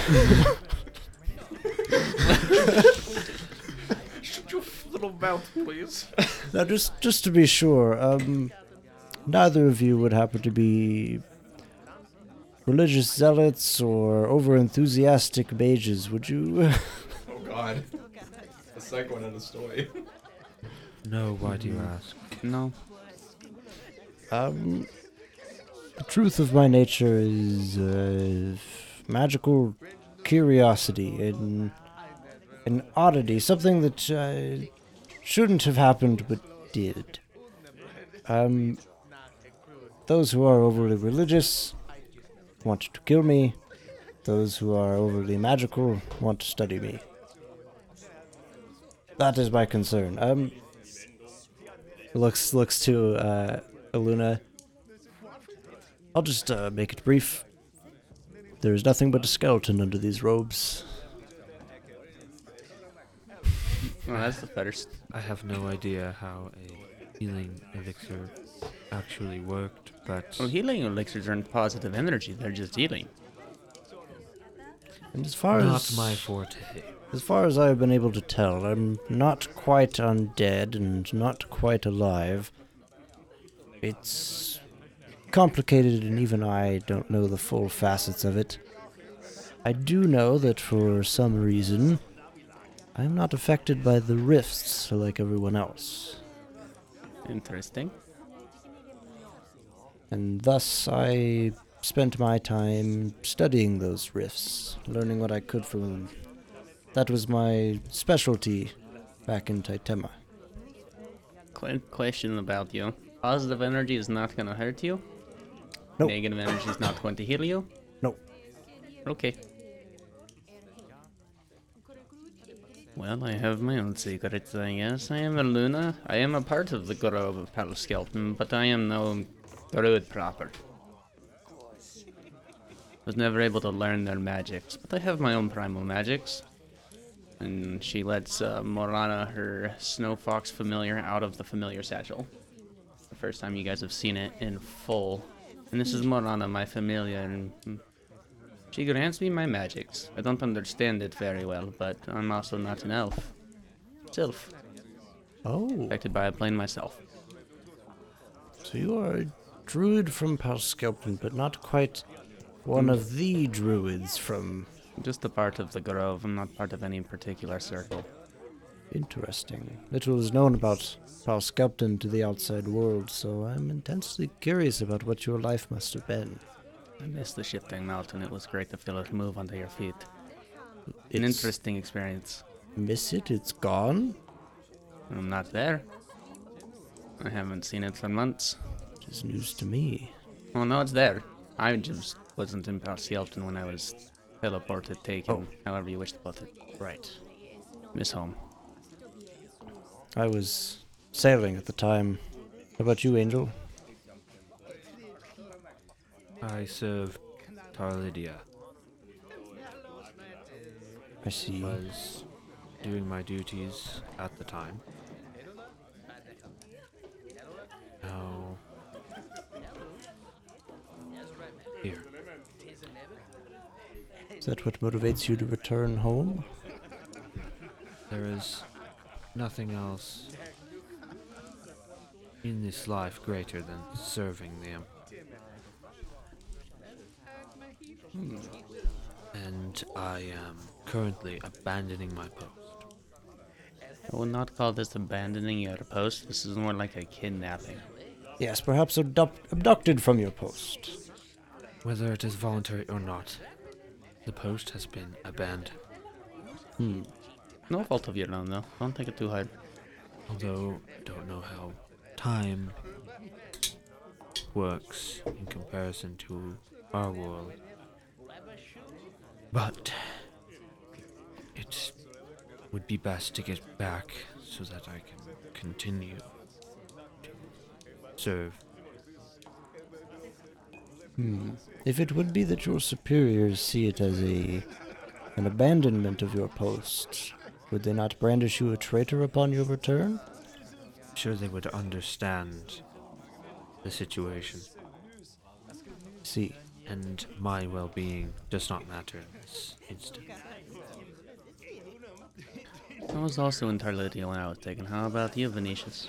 Shut your little mouth, please. now just just to be sure, um neither of you would happen to be religious zealots or over enthusiastic mages, would you? [LAUGHS] Oh God. a second one in the story. No, why do you ask? No. Um, the truth of my nature is uh, magical curiosity and an oddity, something that uh, shouldn't have happened but did. Um, those who are overly religious want to kill me. Those who are overly magical want to study me. That is my concern. Um, looks looks to uh, Aluna. I'll just uh, make it brief. There is nothing but a skeleton under these robes. Well, that's the first. I have no idea how a healing elixir actually worked, but Well, healing elixirs aren't positive energy, they're just healing. And as far not as my forte. as far as I've been able to tell, I'm not quite undead and not quite alive. It's complicated, and even I don't know the full facets of it. I do know that for some reason, I'm not affected by the rifts like everyone else. Interesting. And thus I spent my time studying those rifts, learning what I could from them. That was my specialty back in Titema. Qu- question about you. Positive energy is not going to hurt you? Nope. Negative energy is not going to heal you? Nope. Okay. Well, I have my own secrets, I guess. I am a Luna. I am a part of the Grove of Palskelpton, but I am no druid proper. Was never able to learn their magics, but I have my own primal magics. and she lets uh, Morana, her snow fox familiar, out of the familiar satchel. The first time you guys have seen it in full. And this is Morana, my familiar, and she grants me my magics. I don't understand it very well, but I'm also not an elf. Sylph, Oh, affected by a plane myself. so you are a druid from Palskelpton, but not quite one of the druids from. Just a part of the grove. I'm not part of any particular circle. Interesting. Little is known about Palskelpton to the outside world, so I'm intensely curious about what your life must have been. I missed the shifting mountain. It was great to feel it move under your feet. An interesting experience. Miss it? It's gone? I'm not there. I haven't seen it for months. Which is news to me. Well, no, it's there. I just wasn't in Palskelpton when I was teleported, taken, oh. however you wish to put it. Right. Miss home. I was sailing at the time. How about you, Angel? I serve Tarlydia. I see. Was doing my duties at the time. Now, Is that what motivates you to return home? There is nothing else in this life greater than serving them. Hmm. And I am currently abandoning my post. I would not call this abandoning your post. This is more like a kidnapping. Yes, perhaps abduct- abducted from your post. Whether it is voluntary or not, the post has been abandoned. Hmm. No fault of your own, though. Don't take it too hard. Although I don't know how time works in comparison to our world. But it would be best to get back so that I can continue to serve. Hmm. If it would be that your superiors see it as a an abandonment of your post, would they not brandish you a traitor upon your return? I'm sure they would understand the situation, See. and my well being does not matter in this instant. I was also in Tarlydia when I was taken. How about you, Venetius?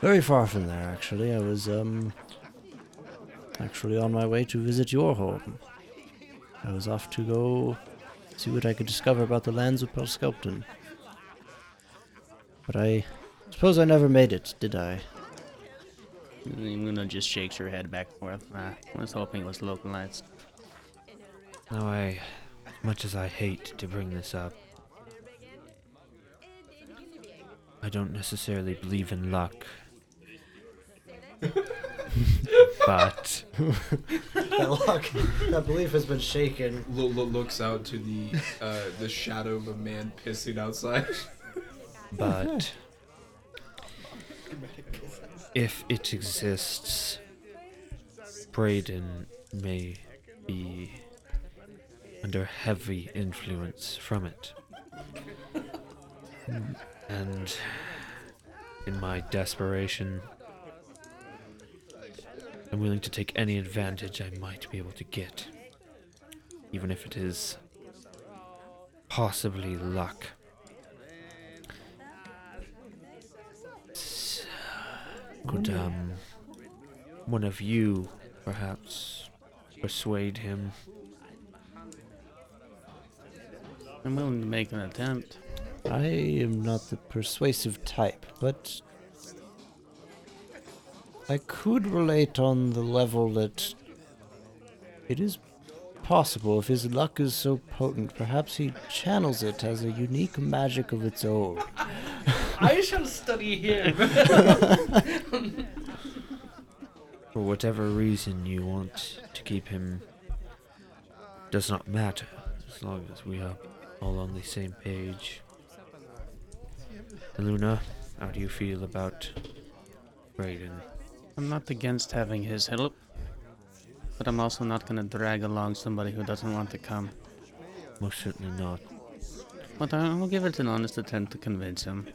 Very far from there, actually. I was, um, actually on my way to visit your home. I was off to go see what I could discover about the lands of Pelskelpton. But I suppose I never made it, did I? Luna just shakes her head back and forth. I was hoping it was localized. Now, I, as much as I hate to bring this up, I don't necessarily believe in luck. [LAUGHS] but [LAUGHS] that, luck, that belief has been shaken. Lo- lo- looks out to the uh, the shadow of a man pissing outside. but if it exists, Braden may be under heavy influence from it. And in my desperation, I'm willing to take any advantage I might be able to get, even if it is possibly luck. Could um one of you perhaps persuade him? I'm willing to make an attempt. I am not the persuasive type, but I could relate on the level that it is possible if his luck is so potent, perhaps he channels it as a unique magic of its own. [LAUGHS] I shall study him. [LAUGHS] For whatever reason you want to keep him does not matter as long as we are all on the same page. Luna, how do you feel about Braden? I'm not against having his help, but I'm also not gonna drag along somebody who doesn't want to come. Most certainly not. But I'll give it an honest attempt to convince him.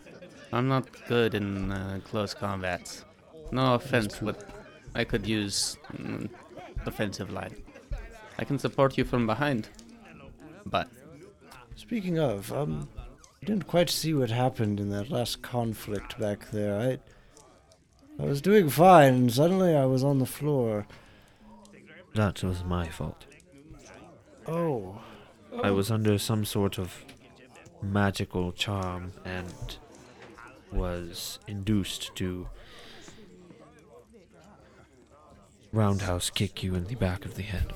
I'm not good in uh, close combats. No offense, but I could use mm, defensive line. I can support you from behind. But Speaking of, um, I didn't quite see what happened in that last conflict back there. I, I was doing fine, and suddenly I was on the floor. That was my fault. Oh, I was under some sort of magical charm and was induced to roundhouse kick you in the back of the head.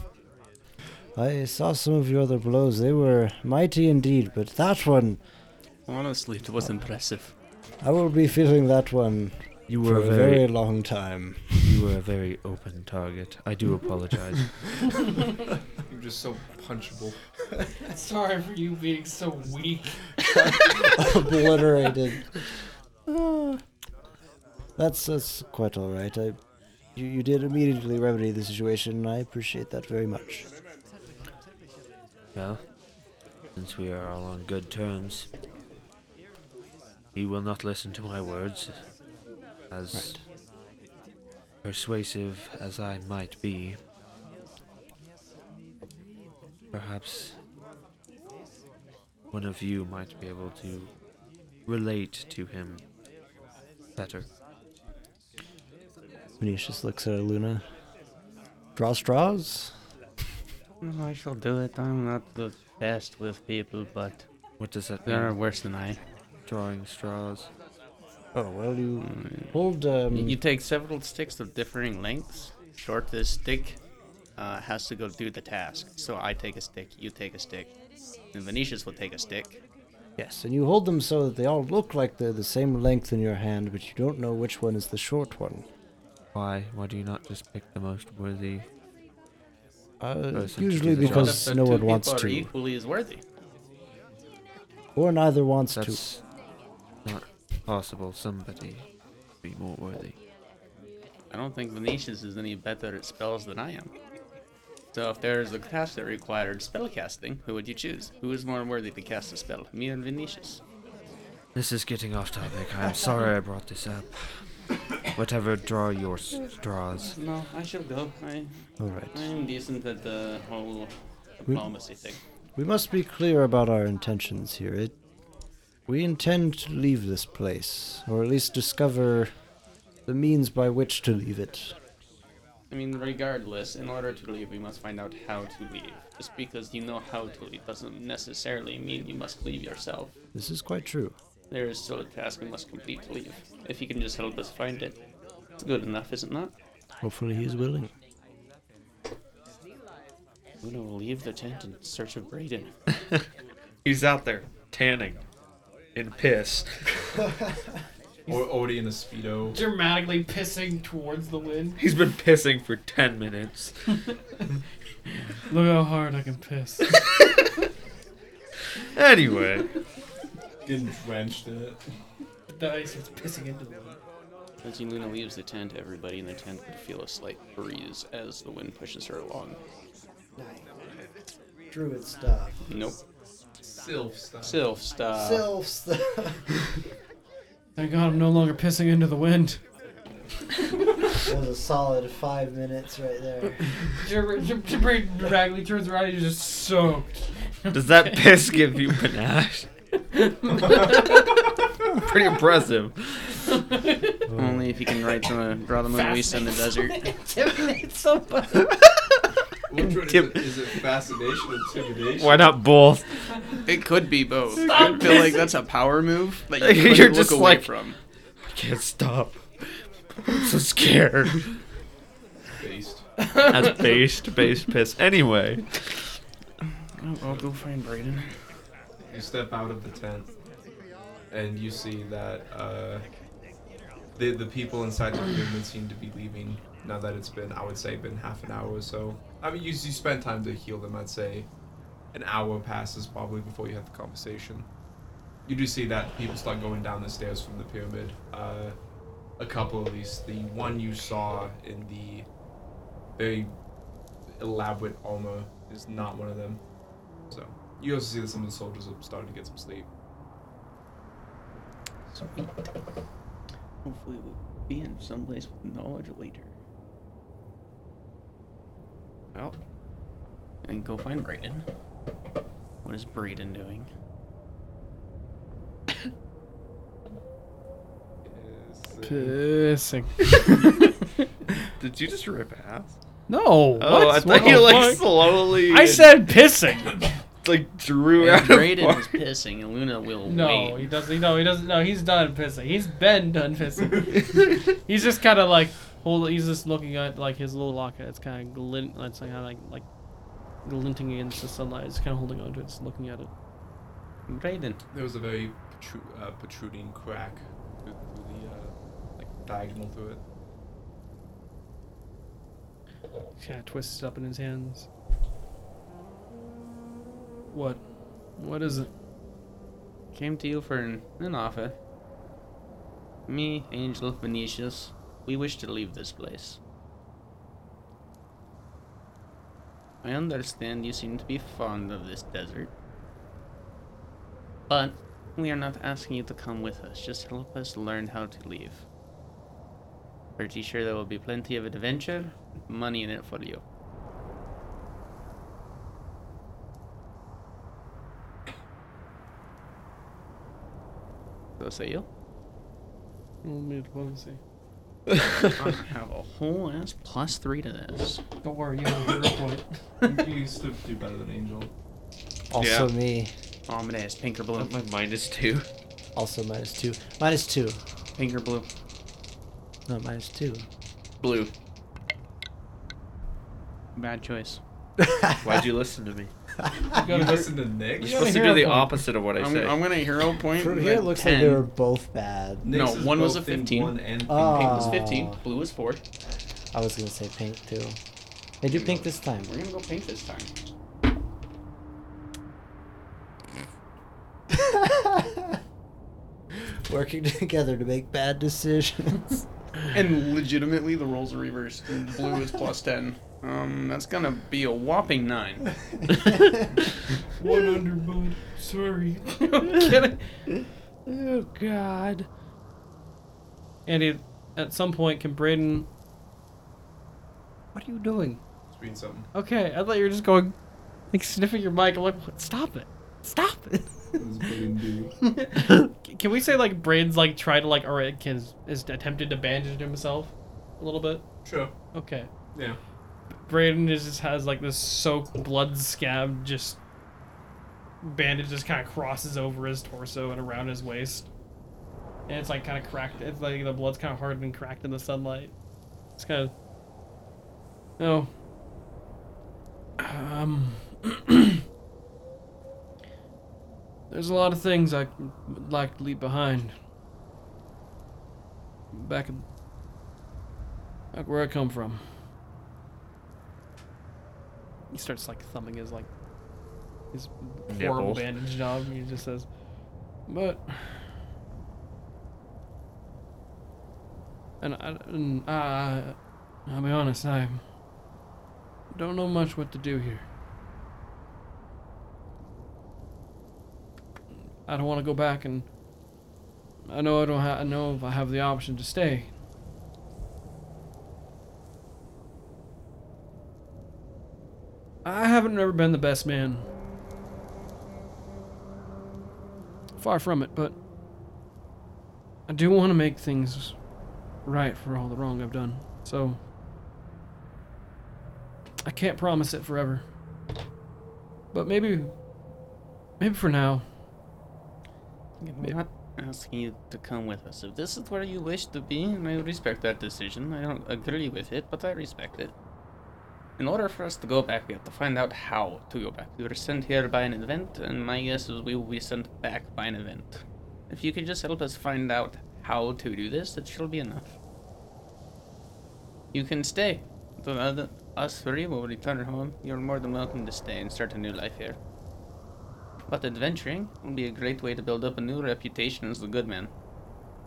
I saw some of your other blows. They were mighty indeed, but that one, honestly, it was impressive. I will be feeling that one You were a a very very, long time. you were a very open target. I do apologize. [LAUGHS] [LAUGHS] You're just so punchable. [LAUGHS] Sorry for you being so weak. Obliterated. [SIGHS] That's that's quite all right. I, you, you did immediately remedy the situation, and I appreciate that very much. well, since we are all on good terms, he will not listen to my words. As persuasive as I might be, perhaps one of you might be able to relate to him better. Venetius looks at Luna. Draw straws. I shall do it. I'm not the best with people, but What does that there are worse than I. Drawing straws. Oh well, you Mm. hold. Um, You take several sticks of differing lengths. Shortest stick uh, has to go do the task. So I take a stick, you take a stick, and Venetius will take a stick. yes, and you hold them so that they all look like they're the same length in your hand, but you don't know which one is the short one. Why? Why do you not just pick the most worthy? Uh, usually do the job. because no one wants people are to, equally as worthy. or neither wants to. That's not possible. Somebody be more worthy. I don't think Venetius is any better at spells than I am. So if there's a task that required spell casting, who would you choose? Who is more worthy to cast a spell, me or Venetius? This is getting off topic. I'm sorry I brought this up. Whatever draw your straws. No, I shall go. I All right. I am decent at the whole We- diplomacy thing. We must be clear about our intentions here. It, we intend to leave this place, or at least discover the means by which to leave it. I mean, regardless, in order to leave, we must find out how to leave. Just because you know how to leave doesn't necessarily mean you must leave yourself. This is quite true. There is still a task we must complete to leave. If you can just help us find it, it's good enough, is it not? Hopefully, he is willing. Luna will leave the tent in search of Brayden. [LAUGHS] He's out there tanning in piss. [LAUGHS] Or Odie in a speedo. Dramatically pissing towards the wind. He's been pissing for 10 minutes. [LAUGHS] Look how hard I can piss. [LAUGHS] Anyway, Getting drenched in it. the ice is pissing into the wind. As Luna leaves the tent, everybody in the tent would feel a slight breeze as the wind pushes her along. Druid stuff. Nope. Sylph style. Sylph style. Self stuff. [LAUGHS] Thank God I'm no longer pissing into the wind. that was a solid five minutes right there. Brayden dramatically turns around and he's just soaked. does that [LAUGHS] piss give you panache? [LAUGHS] Pretty impressive. Only if you can write the uh, draw the Mona Lisa in the desert. [LAUGHS] Which one is, it, is it fascination intimidation? Why not both? It could be both. I feel like that's a power move that [LAUGHS] you You're couldn't just away like- from. I can't stop. I'm so scared. Based. That's based, based piss. Anyway, Oh, I'll go find Brayden. You step out of the tent, and you see that uh, the the people inside the pyramid seem to be leaving. Now that it's been, I would say, been half an hour or so. I mean, you, you spend time to heal them. I'd say an hour passes probably before you have the conversation. You do see that people start going down the stairs from the pyramid. Uh, a couple at least. The one you saw in the very elaborate armor is not one of them. So You also see that some of the soldiers are starting to get some sleep. Sweet. Hopefully we'll be in someplace with knowledge later. Well, and go find Brayden. What is Brayden doing? Pissing. [LAUGHS] Did you just rip ass? No. Oh, what? I What thought the you like fuck? slowly. I said pissing. [LAUGHS] like drew And out. a Brayden bar- is pissing, and Luna will No, wait. he doesn't. No, he doesn't. No, he's done pissing. He's been done pissing. [LAUGHS] he's just kind of like hold. He's just looking at like his little locket. It's kind of glint. It's kind of like like glinting against the sunlight. He's kind of holding onto it, just looking at it. Brayden. There was a very protru- uh, protruding crack through, through the uh, like diagonal through it. Kind of twists it up in his hands. What? What is it? Came to you for an, an offer. Me, Angel, Venetius, we wish to leave this place. I understand you seem to be fond of this desert. But we are not asking you to come with us, just help us learn how to leave. Pretty sure there will be plenty of adventure, money in it for you. So say you? Diplomacy. I have a whole ass plus three to this. Don't worry, you have a hero point. [LAUGHS] you used to do better than Angel. Also Yeah. me. Oh, I'm gonna ask pink or blue. My minus two. Also minus two. Minus two. Pink or blue. No, minus two. Blue. Bad choice. Why'd you listen to me? You listen to Nick. You're supposed to do the point. opposite of what I I'm, say. I'm gonna hero point. From here, it looks 10. like they were both bad. No, Nick's is one was a 15. One and Oh. Pink was Ah. 15. Blue was 4. I was gonna say pink too. They do pink this time. We're gonna go pink this time. [LAUGHS] Working together to make bad decisions. And legitimately, the rolls are reversed. And blue is plus 10. Um, that's gonna be a whopping 9. [LAUGHS] One under, bud. Sorry. [LAUGHS] kidding. Oh God. Andy, at some point, can Braden? What are you doing? Just reading something. Okay, I thought you were just going, like sniffing your mic. I'm like, "What? stop it, stop it. What does Braden do? Can we say like Braden's like tried to like, or can is attempted to bandage himself a little bit? Sure. Okay. Yeah. Braden just has like this soaked blood scab just bandage just kind of crosses over his torso and around his waist. And it's like kind of cracked. It's like the blood's kind of hardened and cracked in the sunlight. It's kind of. No. Um. [CLEARS THROAT] There's a lot of things I would like to leave behind. Back, in, back where I come from. He starts like thumbing his like his horrible Nipples. bandage job. He just says, "But." And I, and I, I'll be honest, I don't know much what to do here. I don't want to go back, and I know I don't. Ha- I know if I have the option to stay. I haven't ever been the best man. Far from it, but I do want to make things right for all the wrong I've done. So I can't promise it forever. But maybe maybe for now. We're not asking you to come with us. If this is where you wish to be, and I respect that decision, I don't agree with it, but I respect it. In order for us to go back, we have to find out how to go back. We were sent here by an event, and my guess is we will be sent back by an event. If you could just help us find out how to do this, it should be enough. You can stay. The other, us three will return home. You're more than welcome to stay and start a new life here. But adventuring will be a great way to build up a new reputation as a good man.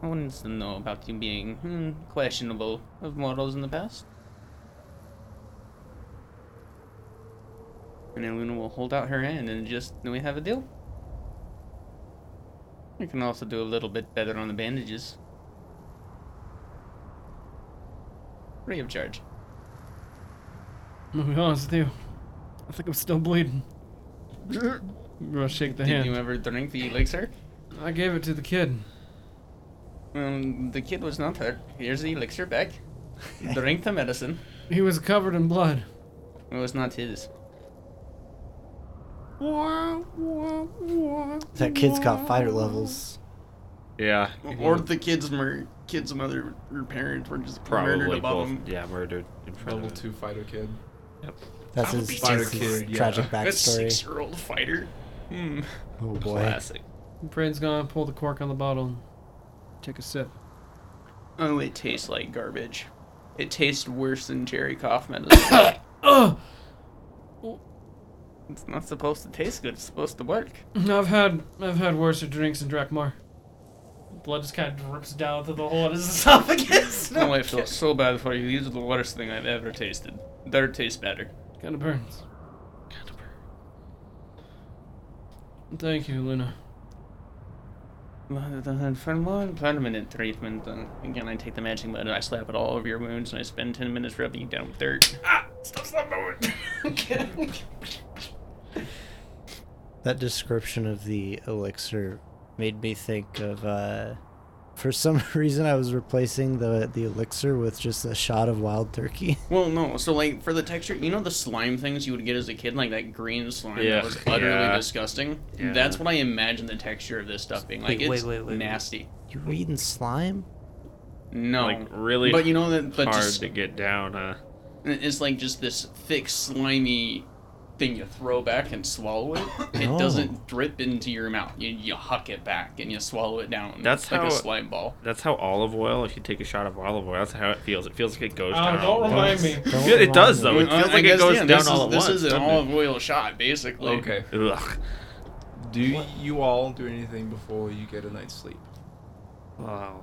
One needs to know about you being hmm, questionable of morals in the past. And then Luna will hold out her hand and just, do we have a deal? We can also do a little bit better on the bandages. Free of charge. Gonna be honest with you. I think I'm still bleeding. I'm gonna shake the Did hand. you ever drink the elixir? I gave it to the kid. Um, the kid was not hurt. Here's the elixir back. [LAUGHS] Drink the medicine. He was covered in blood. It was not his. That kid's got fighter levels. Yeah. Or the kid's mur- kid's mother or parents were just murdered Probably above both. him. Yeah, murdered in front Level of him. two fighter kid. Yep. That's That would his, be Fighter that's his kid, yeah. tragic That backstory. six-year-old fighter. Hmm. Oh boy. Classic. Brain's gonna pull the cork on the bottle and take a sip. Oh, it tastes like garbage. It tastes worse than Jerry cough medicine. [COUGHS] Ugh! It's not supposed to taste good. It's supposed to work. [LAUGHS] I've had I've had worse drinks in Drakmar. Blood just kind of drips down through the hole in his [LAUGHS] esophagus. Oh, I feel [LAUGHS] so bad for you. These are the worst thing I've ever tasted. Their taste better. kind of burns. Kind of burns. Thank you, Luna. For more permanent treatment, then again, I take the magic mud and I slap it all over your wounds, and I spend ten minutes rubbing you down with dirt. Ah! Stop, stop moving. That description of the elixir made me think of uh for some [LAUGHS] reason I was replacing the the elixir with just a shot of wild turkey. [LAUGHS] Well, no. So, like, for the texture, you know the slime things you would get as a kid, like that green slime Yeah, that was utterly yeah. disgusting. Yeah. That's what I imagine the texture of this stuff being. Like, Wait, wait, it's wait, wait, wait. nasty. You were eating slime? No, Like really but you know that, but hard just, to get down, huh? it's like just this thick, slimy thing you throw back and swallow it. It No. doesn't drip into your mouth. You, you huck it back and you swallow it down. That's like how- a slime ball. That's how olive oil. If you take a shot of olive oil, that's how it feels. It feels like it goes Oh, down. don't all remind at me. Don't Yeah, it does though. It feels I like it guess, goes yeah, down this all is, at this once. is an doesn't it? olive oil shot, basically. Okay. Ugh. Do you all do anything before you get a night's sleep? Wow.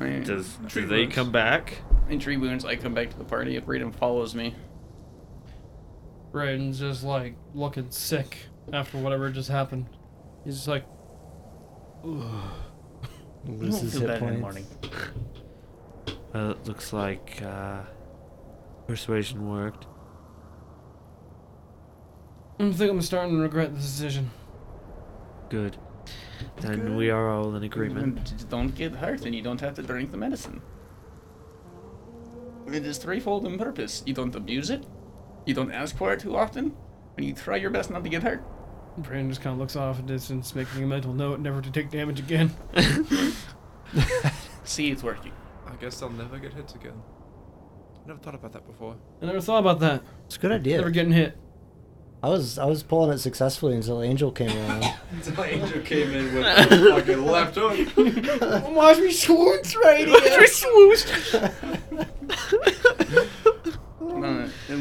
I- Does Tree do they wounds. come back? In tree wounds, I come back to the party if Braden follows me. Brayden's just like looking sick after whatever just happened. He's just like, Ugh. [LAUGHS] Loses feel hit in the points. morning. [LAUGHS] Well, it looks like uh, persuasion worked. I think I'm starting to regret the decision. Good. Then we are all in agreement. Just Don't get hurt, and you don't have to drink the medicine. It is threefold in purpose. You don't abuse it, you don't ask for it too often, and you try your best not to get hurt. Brandon just kind of looks off in distance, making a mental note never to take damage again. [LAUGHS] See, it's working. I guess I'll never get hit again. I Never thought about that before. I never thought about that. It's a good idea. Never getting hit. I was I was pulling it successfully until Angel came around. [LAUGHS] Until Angel came in with [LAUGHS] a fucking left hook. Watch me swoosh right Uh, and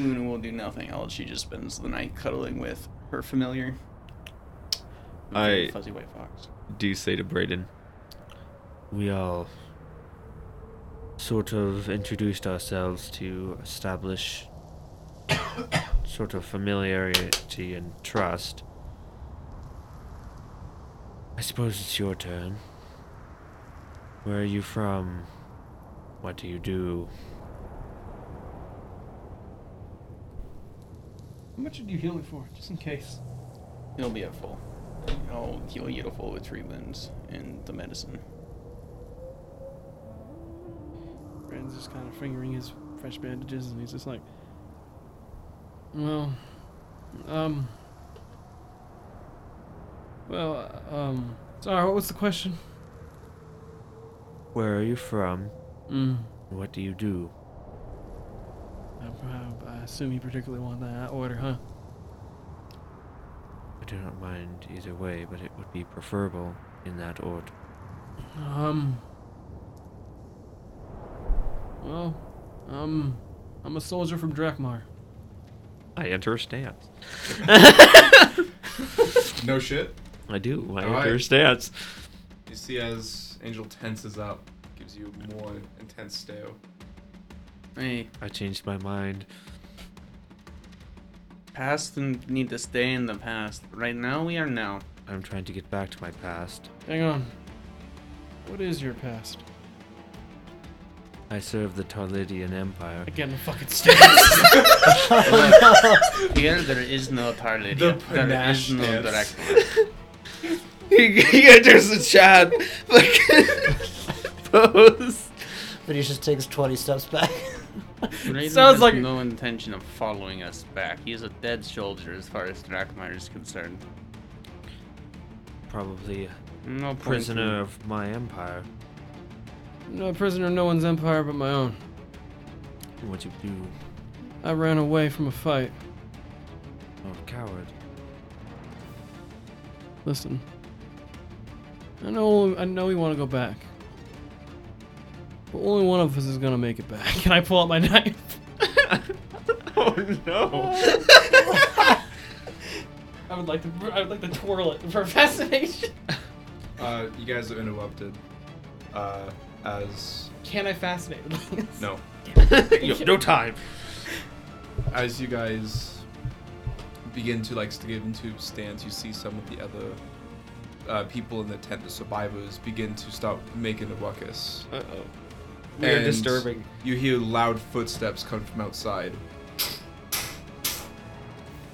Luna will do nothing else. She just spends the night cuddling with her familiar. I- fuzzy white fox. Do say to Braden. We all sort of introduced ourselves to establish [COUGHS] sort of familiarity and trust. I suppose it's your turn. Where are you from? What do you do? How much did you heal me for, just in case? It'll be at full. I'll heal you to full with tree winds and the medicine. Brandon's just kind of fingering his fresh bandages, and he's just like, well, um, well, um, sorry, what was the question? Where are you from? Mm. What do you do? I, I, I assume you particularly want that order, huh? I do not mind either way, but it would be preferable in that order. Um. Well, um, I'm a soldier from Drakmar. I understand. [LAUGHS] No shit. I do. I Alright. understand. You see as Angel tenses up, gives you a more intense stare. Hey, I changed my mind. Past and need to stay in the past. Right now, we are now. I'm trying to get back to my past. Hang on. What is your past? I serve the Tarlidian Empire. Again, the fucking stairs. [LAUGHS] Here, there is no Tarlidia. The there panache is no dance. direct [LAUGHS] he, he enters the chat. Like, [LAUGHS] pose. But he just takes 20 steps back. Raiden [LAUGHS] Sounds has like- no intention of following us back. He is a dead soldier as far as Drakmar is concerned. Probably No a prisoner in- of my empire. no prisoner of no one's empire but my own. What'd you do? I ran away from a fight. Oh, coward. Listen. I know I know we want to go back. But only one of us is gonna make it back. Can I pull out my knife? [LAUGHS] Oh no! I would like to I would like to twirl it for [LAUGHS] fascination. Uh, you guys are interrupted. Uh, as Can I fascinate with no, [LAUGHS] you have no time. as you guys begin to like get into stance, you see some of the other uh, people in the tent, the survivors, begin to start making a ruckus. Uh oh. We are disturbing. You hear loud footsteps come from outside.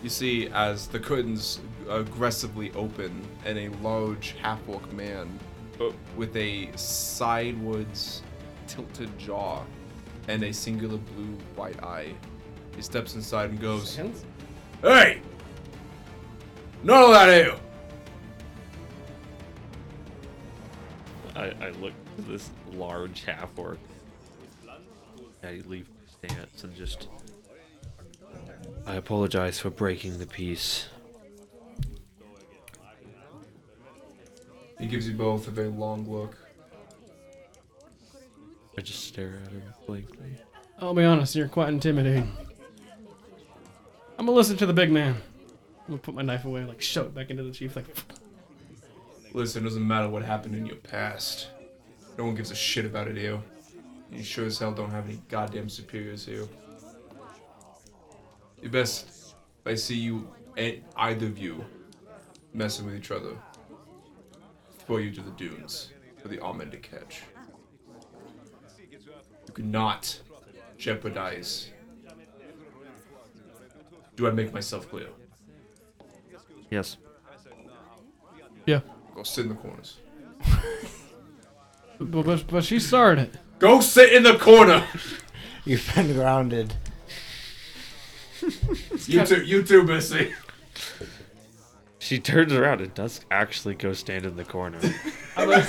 You see, as the curtains aggressively open, and a large half-orc man Oh. with a sidewards tilted jaw and a singular blue white eye. He steps inside and goes, Hands? Hey! None of that here! I, I look at this large half orc. I leave my stance and just. I apologize for breaking the peace. He gives you both a very long look. I just stare at him blankly. I'll be honest, you're quite intimidating. I'm gonna listen to the big man. I'm gonna put my knife away, like shove it back into the chief, like Listen, it doesn't matter what happened in your past. No one gives a shit about it here. You sure as hell don't have any goddamn superiors here. You best, if I see you, and either of you, messing with each other, throw you to the dunes for the Amen to catch. You cannot jeopardize. Do I make myself clear? Yes. yeah. Go sit in the corners. [LAUGHS] But, but, but she started it. Go sit in the corner! [LAUGHS] You've been grounded. [LAUGHS] You too, you too, Missy. She turns around and does actually go stand in the corner. I'm like,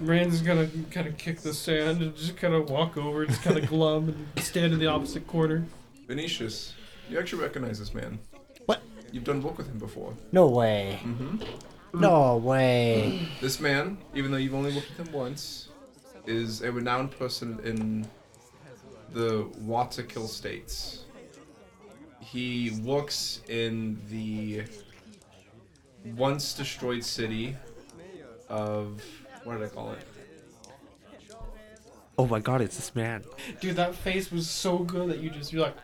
Rand's gonna kind of kick the sand and just kind of walk over, just kind of glum and stand in the opposite corner. Venetius, you actually recognize this man. What? You've done work with him before. No way. Mm-hmm. No way. This man, even though you've only worked with him once, is a renowned person in the Watakill states. He works in the once destroyed city of what did I call it? oh my god, it's this man. Dude, that face was so good that you just you're like,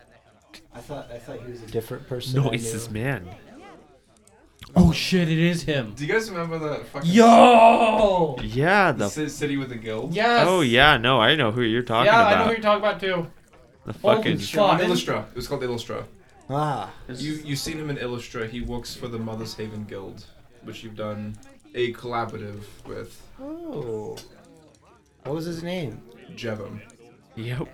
I thought I thought he was a different person. No, I it's knew. this man. Oh shit, it is him. Do you guys remember that fucking Yo. Yeah, the the. city with the guild? Yes. Oh yeah, no, I know who you're talking about. yeah, about. I know who you're talking about too. the Holy fucking. shit. Shaman Shaman? Illustra. It was called Illustra. Ah, You you've seen him in Illustra. He works for the Mother's Haven Guild, which you've done a collaborative with oh. What was his name? Jevim. Yep.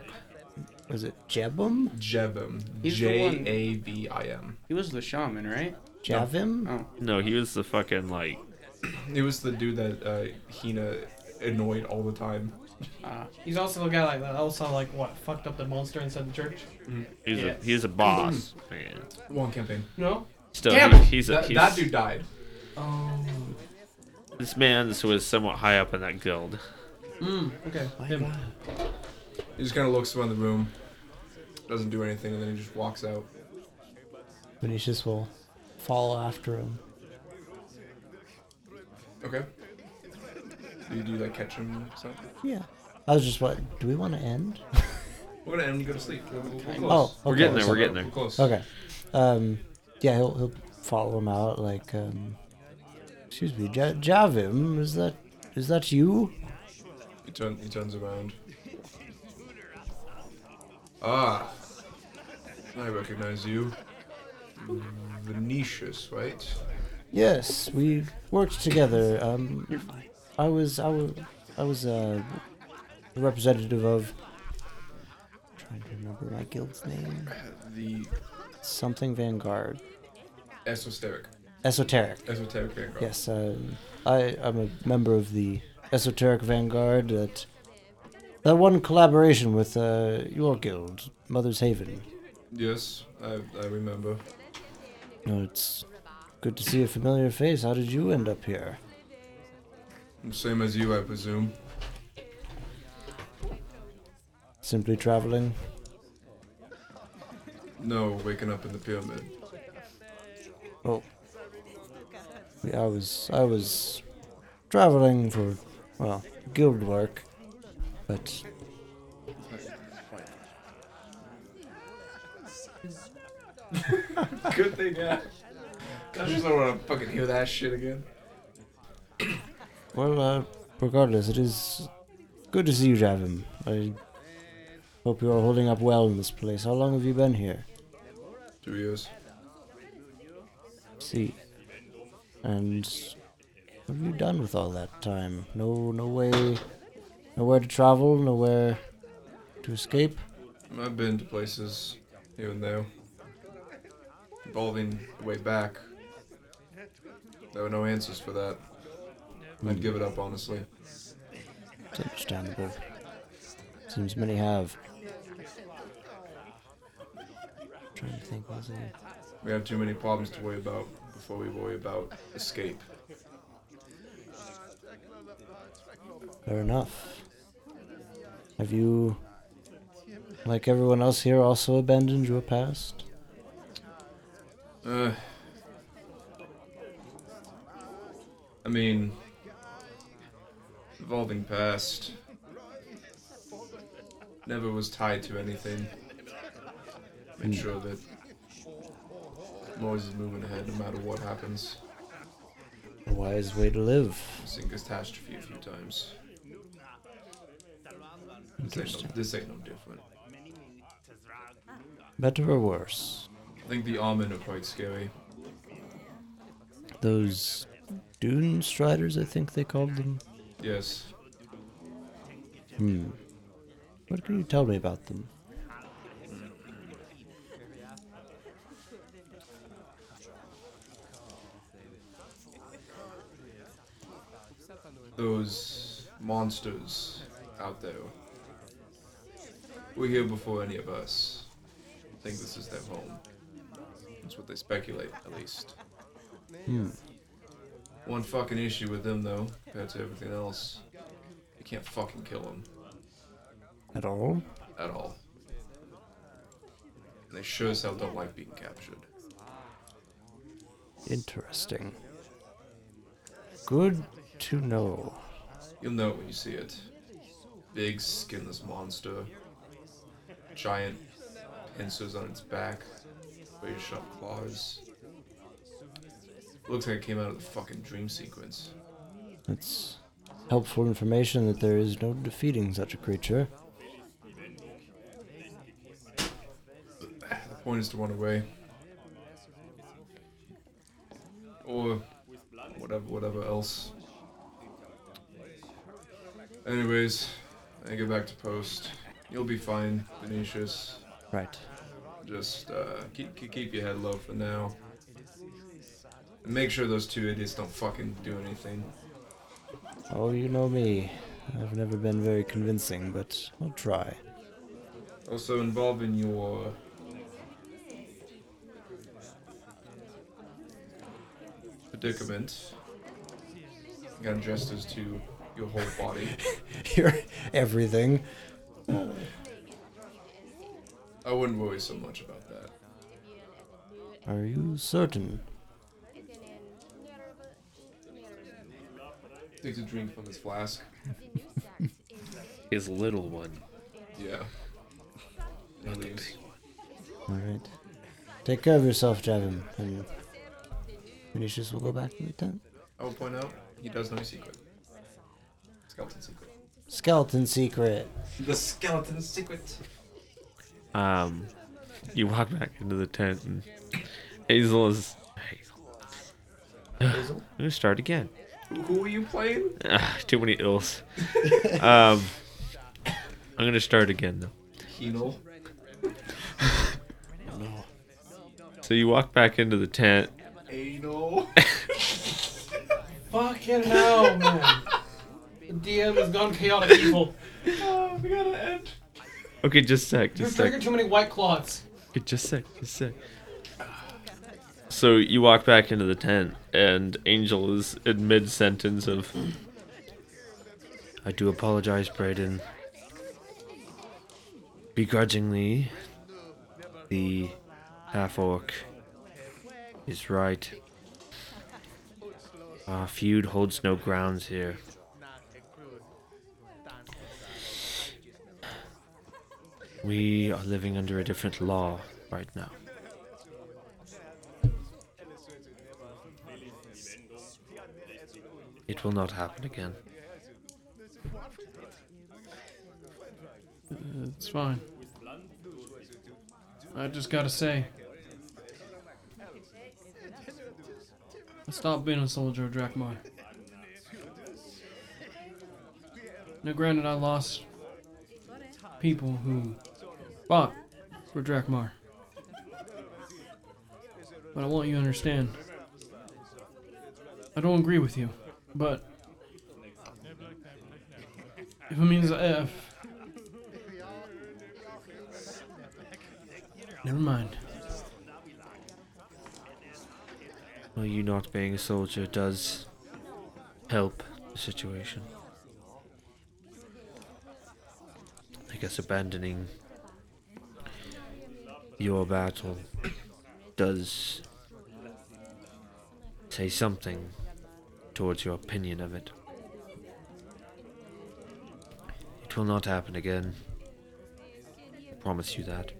Was it Jebum? Jevim. He's the one- A V I M. He was the shaman, right? Javim? Oh. No, he was the fucking like. It was the dude that uh, Hina annoyed all the time. Uh, He's also the guy like that. Also like what fucked up the monster inside the church. He's Yes. a he's a boss. man. One campaign. No. Still, Damn he- he's a That, he's, that dude died. Oh. this man this was somewhat high up in that guild. Mm. Okay. Him. He just kind of looks around the room, doesn't do anything, and then he just walks out. Venetius will follow after him. Okay. Do you do like catch him and stuff? Yeah. I was just what? Do we want to end? [LAUGHS] We're gonna end when you go to sleep. We're, we're, we're Oh, close. We're getting there. We're getting there. We're close. Okay. Um, yeah, he'll he'll follow him out. Like, um, excuse me, ja- Javim, is that is that you? He turn he turns around. Ah, I recognize you. Venetius, right? Yes, we worked together. Um, I was I was I was uh, a representative of. I'm trying to remember my guild's name. The Something Vanguard. esoteric, Esoteric. esoteric vanguard. Yes, uh, I I'm a member of the Esoteric Vanguard. That that one collaboration with uh, your guild, Mother's Haven. Yes, I I remember. No, it's good to see a familiar face. How did you end up here? Same as you, I presume. Simply traveling. No, waking up in the pyramid. Oh. Yeah, I was I was traveling for well, guild work. But Good thing, yeah. I just don't want to fucking hear that shit again. well, uh regardless, it is good to see you, Javim. I hope you are holding up well in this place. How long have you been here? Two years. See. And what have you done with all that time? No no way nowhere to travel, nowhere to escape? I've been to places here and there. Involving the way back. There were no answers for that. I'd give it up, honestly. It's understandable. Seems many have. trying to think, was? We have too many problems to worry about before we worry about escape. Fair enough. Have you, like everyone else here, also abandoned your past? Uh, I mean, evolving past never was tied to anything. Make sure that I'm always moving ahead no matter what happens. A wise way to live. Seen catastrophe a few times. This ain't, no, this ain't no different. Better or worse? I think the Almond are quite scary. Those dune striders, I think they called them. Yes. Hmm. What can you tell me about them? those monsters out there were here before any of us. I think this is their home. That's what they speculate, at least. Hmm. One fucking issue with them, though, compared to everything else, you can't fucking kill them At all? at all. And they sure as hell don't like being captured. Interesting. Good to know. You'll know it when you see it. Big, skinless monster. Giant pincers on its back. Razor sharp claws. Looks like it came out of the fucking dream sequence. That's helpful information that there is no defeating such a creature. The point is to run away. Or whatever whatever else. Anyways, I get back to post. You'll be fine, Venetius. Right. Just uh, keep, keep your head low for now. And make sure those two idiots don't fucking do anything. Oh, you know me. I've never been very convincing, but I'll try. Also involving your predicament. Again, gestures to your whole body. [LAUGHS] Your everything. [LAUGHS] I wouldn't worry so much about that. Are you certain? Takes a drink from his flask. His little one. Yeah. And leaves. All right. Take care of yourself, Jevin. And Venetius will go back to the tent. I will point out he does know a secret. Skeleton secret. Skeleton secret. The skeleton secret. Um, you walk back into the tent, and Hazel is. Hazel. Hazel? I'm gonna start again. Who, who are you playing? Ah, too many ills. um, I'm gonna start again though. Heenel. [LAUGHS] So you walk back into the tent. Anal. [LAUGHS] Fucking hell, man. The DM has gone chaotic evil. [LAUGHS] oh, we gotta end. Okay, just a sec, just sec. triggered too many white clots. Okay, just sec, just sec. So you walk back into the tent, and Angel is in mid sentence of. I do apologize, Brayden. Begrudgingly, the half orc is right. Our feud holds no grounds here. We are living under a different law right now. It will not happen again. It's fine. I just gotta say. I stopped being a soldier Drakmar. Now, granted, I lost people who fought for Drakmar. But I want you to understand. I don't agree with you, but if it means if Never mind. Well, you not being a soldier does help the situation. I guess abandoning your battle does say something towards your opinion of it. It will not happen again. I promise you that.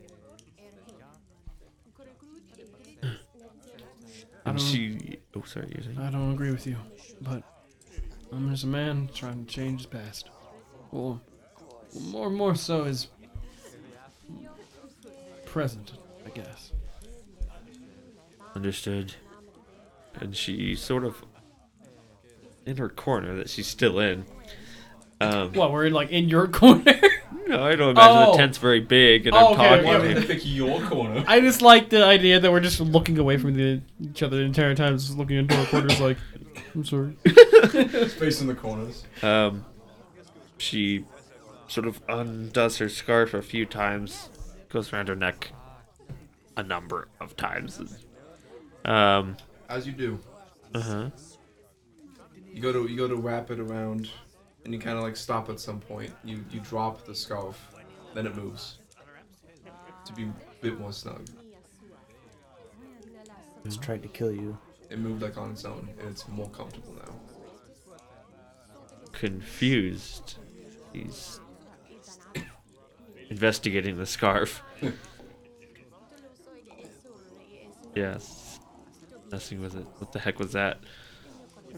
I And don't- she. Oh, sorry, you're saying? I don't agree with you, but I'm just a man trying to change his past. Or more more so his present, I guess. Understood. And she sort of in her corner that she's still in. Um, What, we're in like in your [LAUGHS] corner? no, I don't imagine Oh. the tent's very big, and Oh, I'm okay, talking. yeah, to you. but- pick your corner. I just like the idea that we're just looking away from the, each other the entire time, just looking into our quarters like, I'm sorry. Facing the corners. Um, she sort of undoes her scarf a few times, goes around her neck a number of times. Um, As you do. uh huh. You go to you go to wrap it around, and you kind of like stop at some point. You you drop the scarf, then it moves to be a bit more snug. It's tried to kill you. It moved like on its own, and it's more comfortable now. Confused. He's investigating the scarf. [LAUGHS] yes. Messing with it. What the heck was that?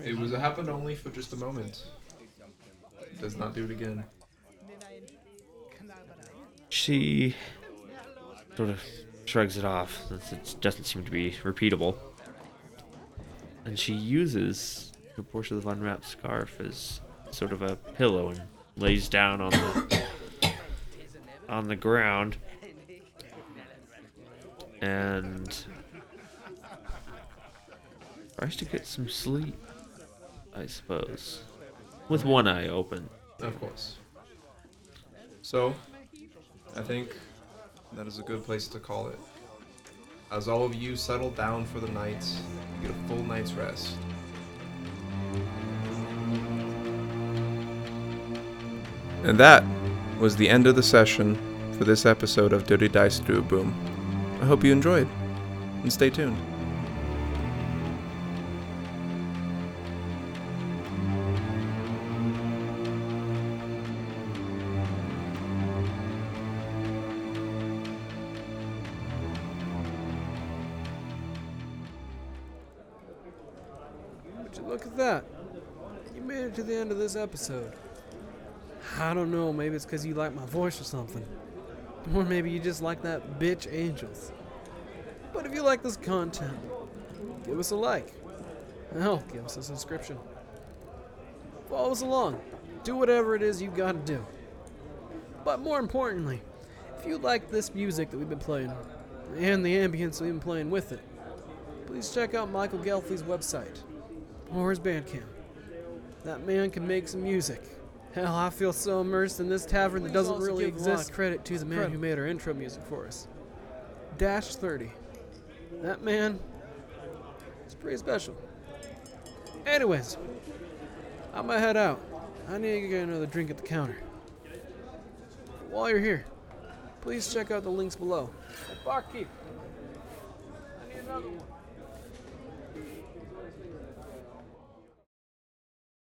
It was it happened only for just a moment. It does not do it again. She sort of shrugs it off since it doesn't seem to be repeatable. And she uses her portion of the unwrapped scarf as sort of a pillow and lays down on the on the ground and tries to get some sleep, I suppose. With one eye open. Of course. So, I think that is a good place to call it. As all of you settle down for the night, you get a full night's rest. And that was the end of the session for this episode of Dirty Dice Duabrume. I hope you enjoyed, and stay tuned. Would you look at that? You made it to the end of this episode. I don't know, maybe it's because you like my voice or something. Or maybe you just like that bitch Angels. But if you like this content, give us a like. Hell, give us a subscription. Follow us along. Do whatever it is you've gotta do. But more importantly, if you like this music that we've been playing, and the ambience we've been playing with it, please check out Michael Ghelfi's website or his Bandcamp. That man can make some music. Hell, I feel so immersed in this tavern that doesn't really give a lot exist. Credit to the man who made our intro music for us. Dash 30. That man is pretty special. Anyways, I'm gonna head out. I need to get another drink at the counter. While you're here, please check out the links below. Barkeep, I need another one.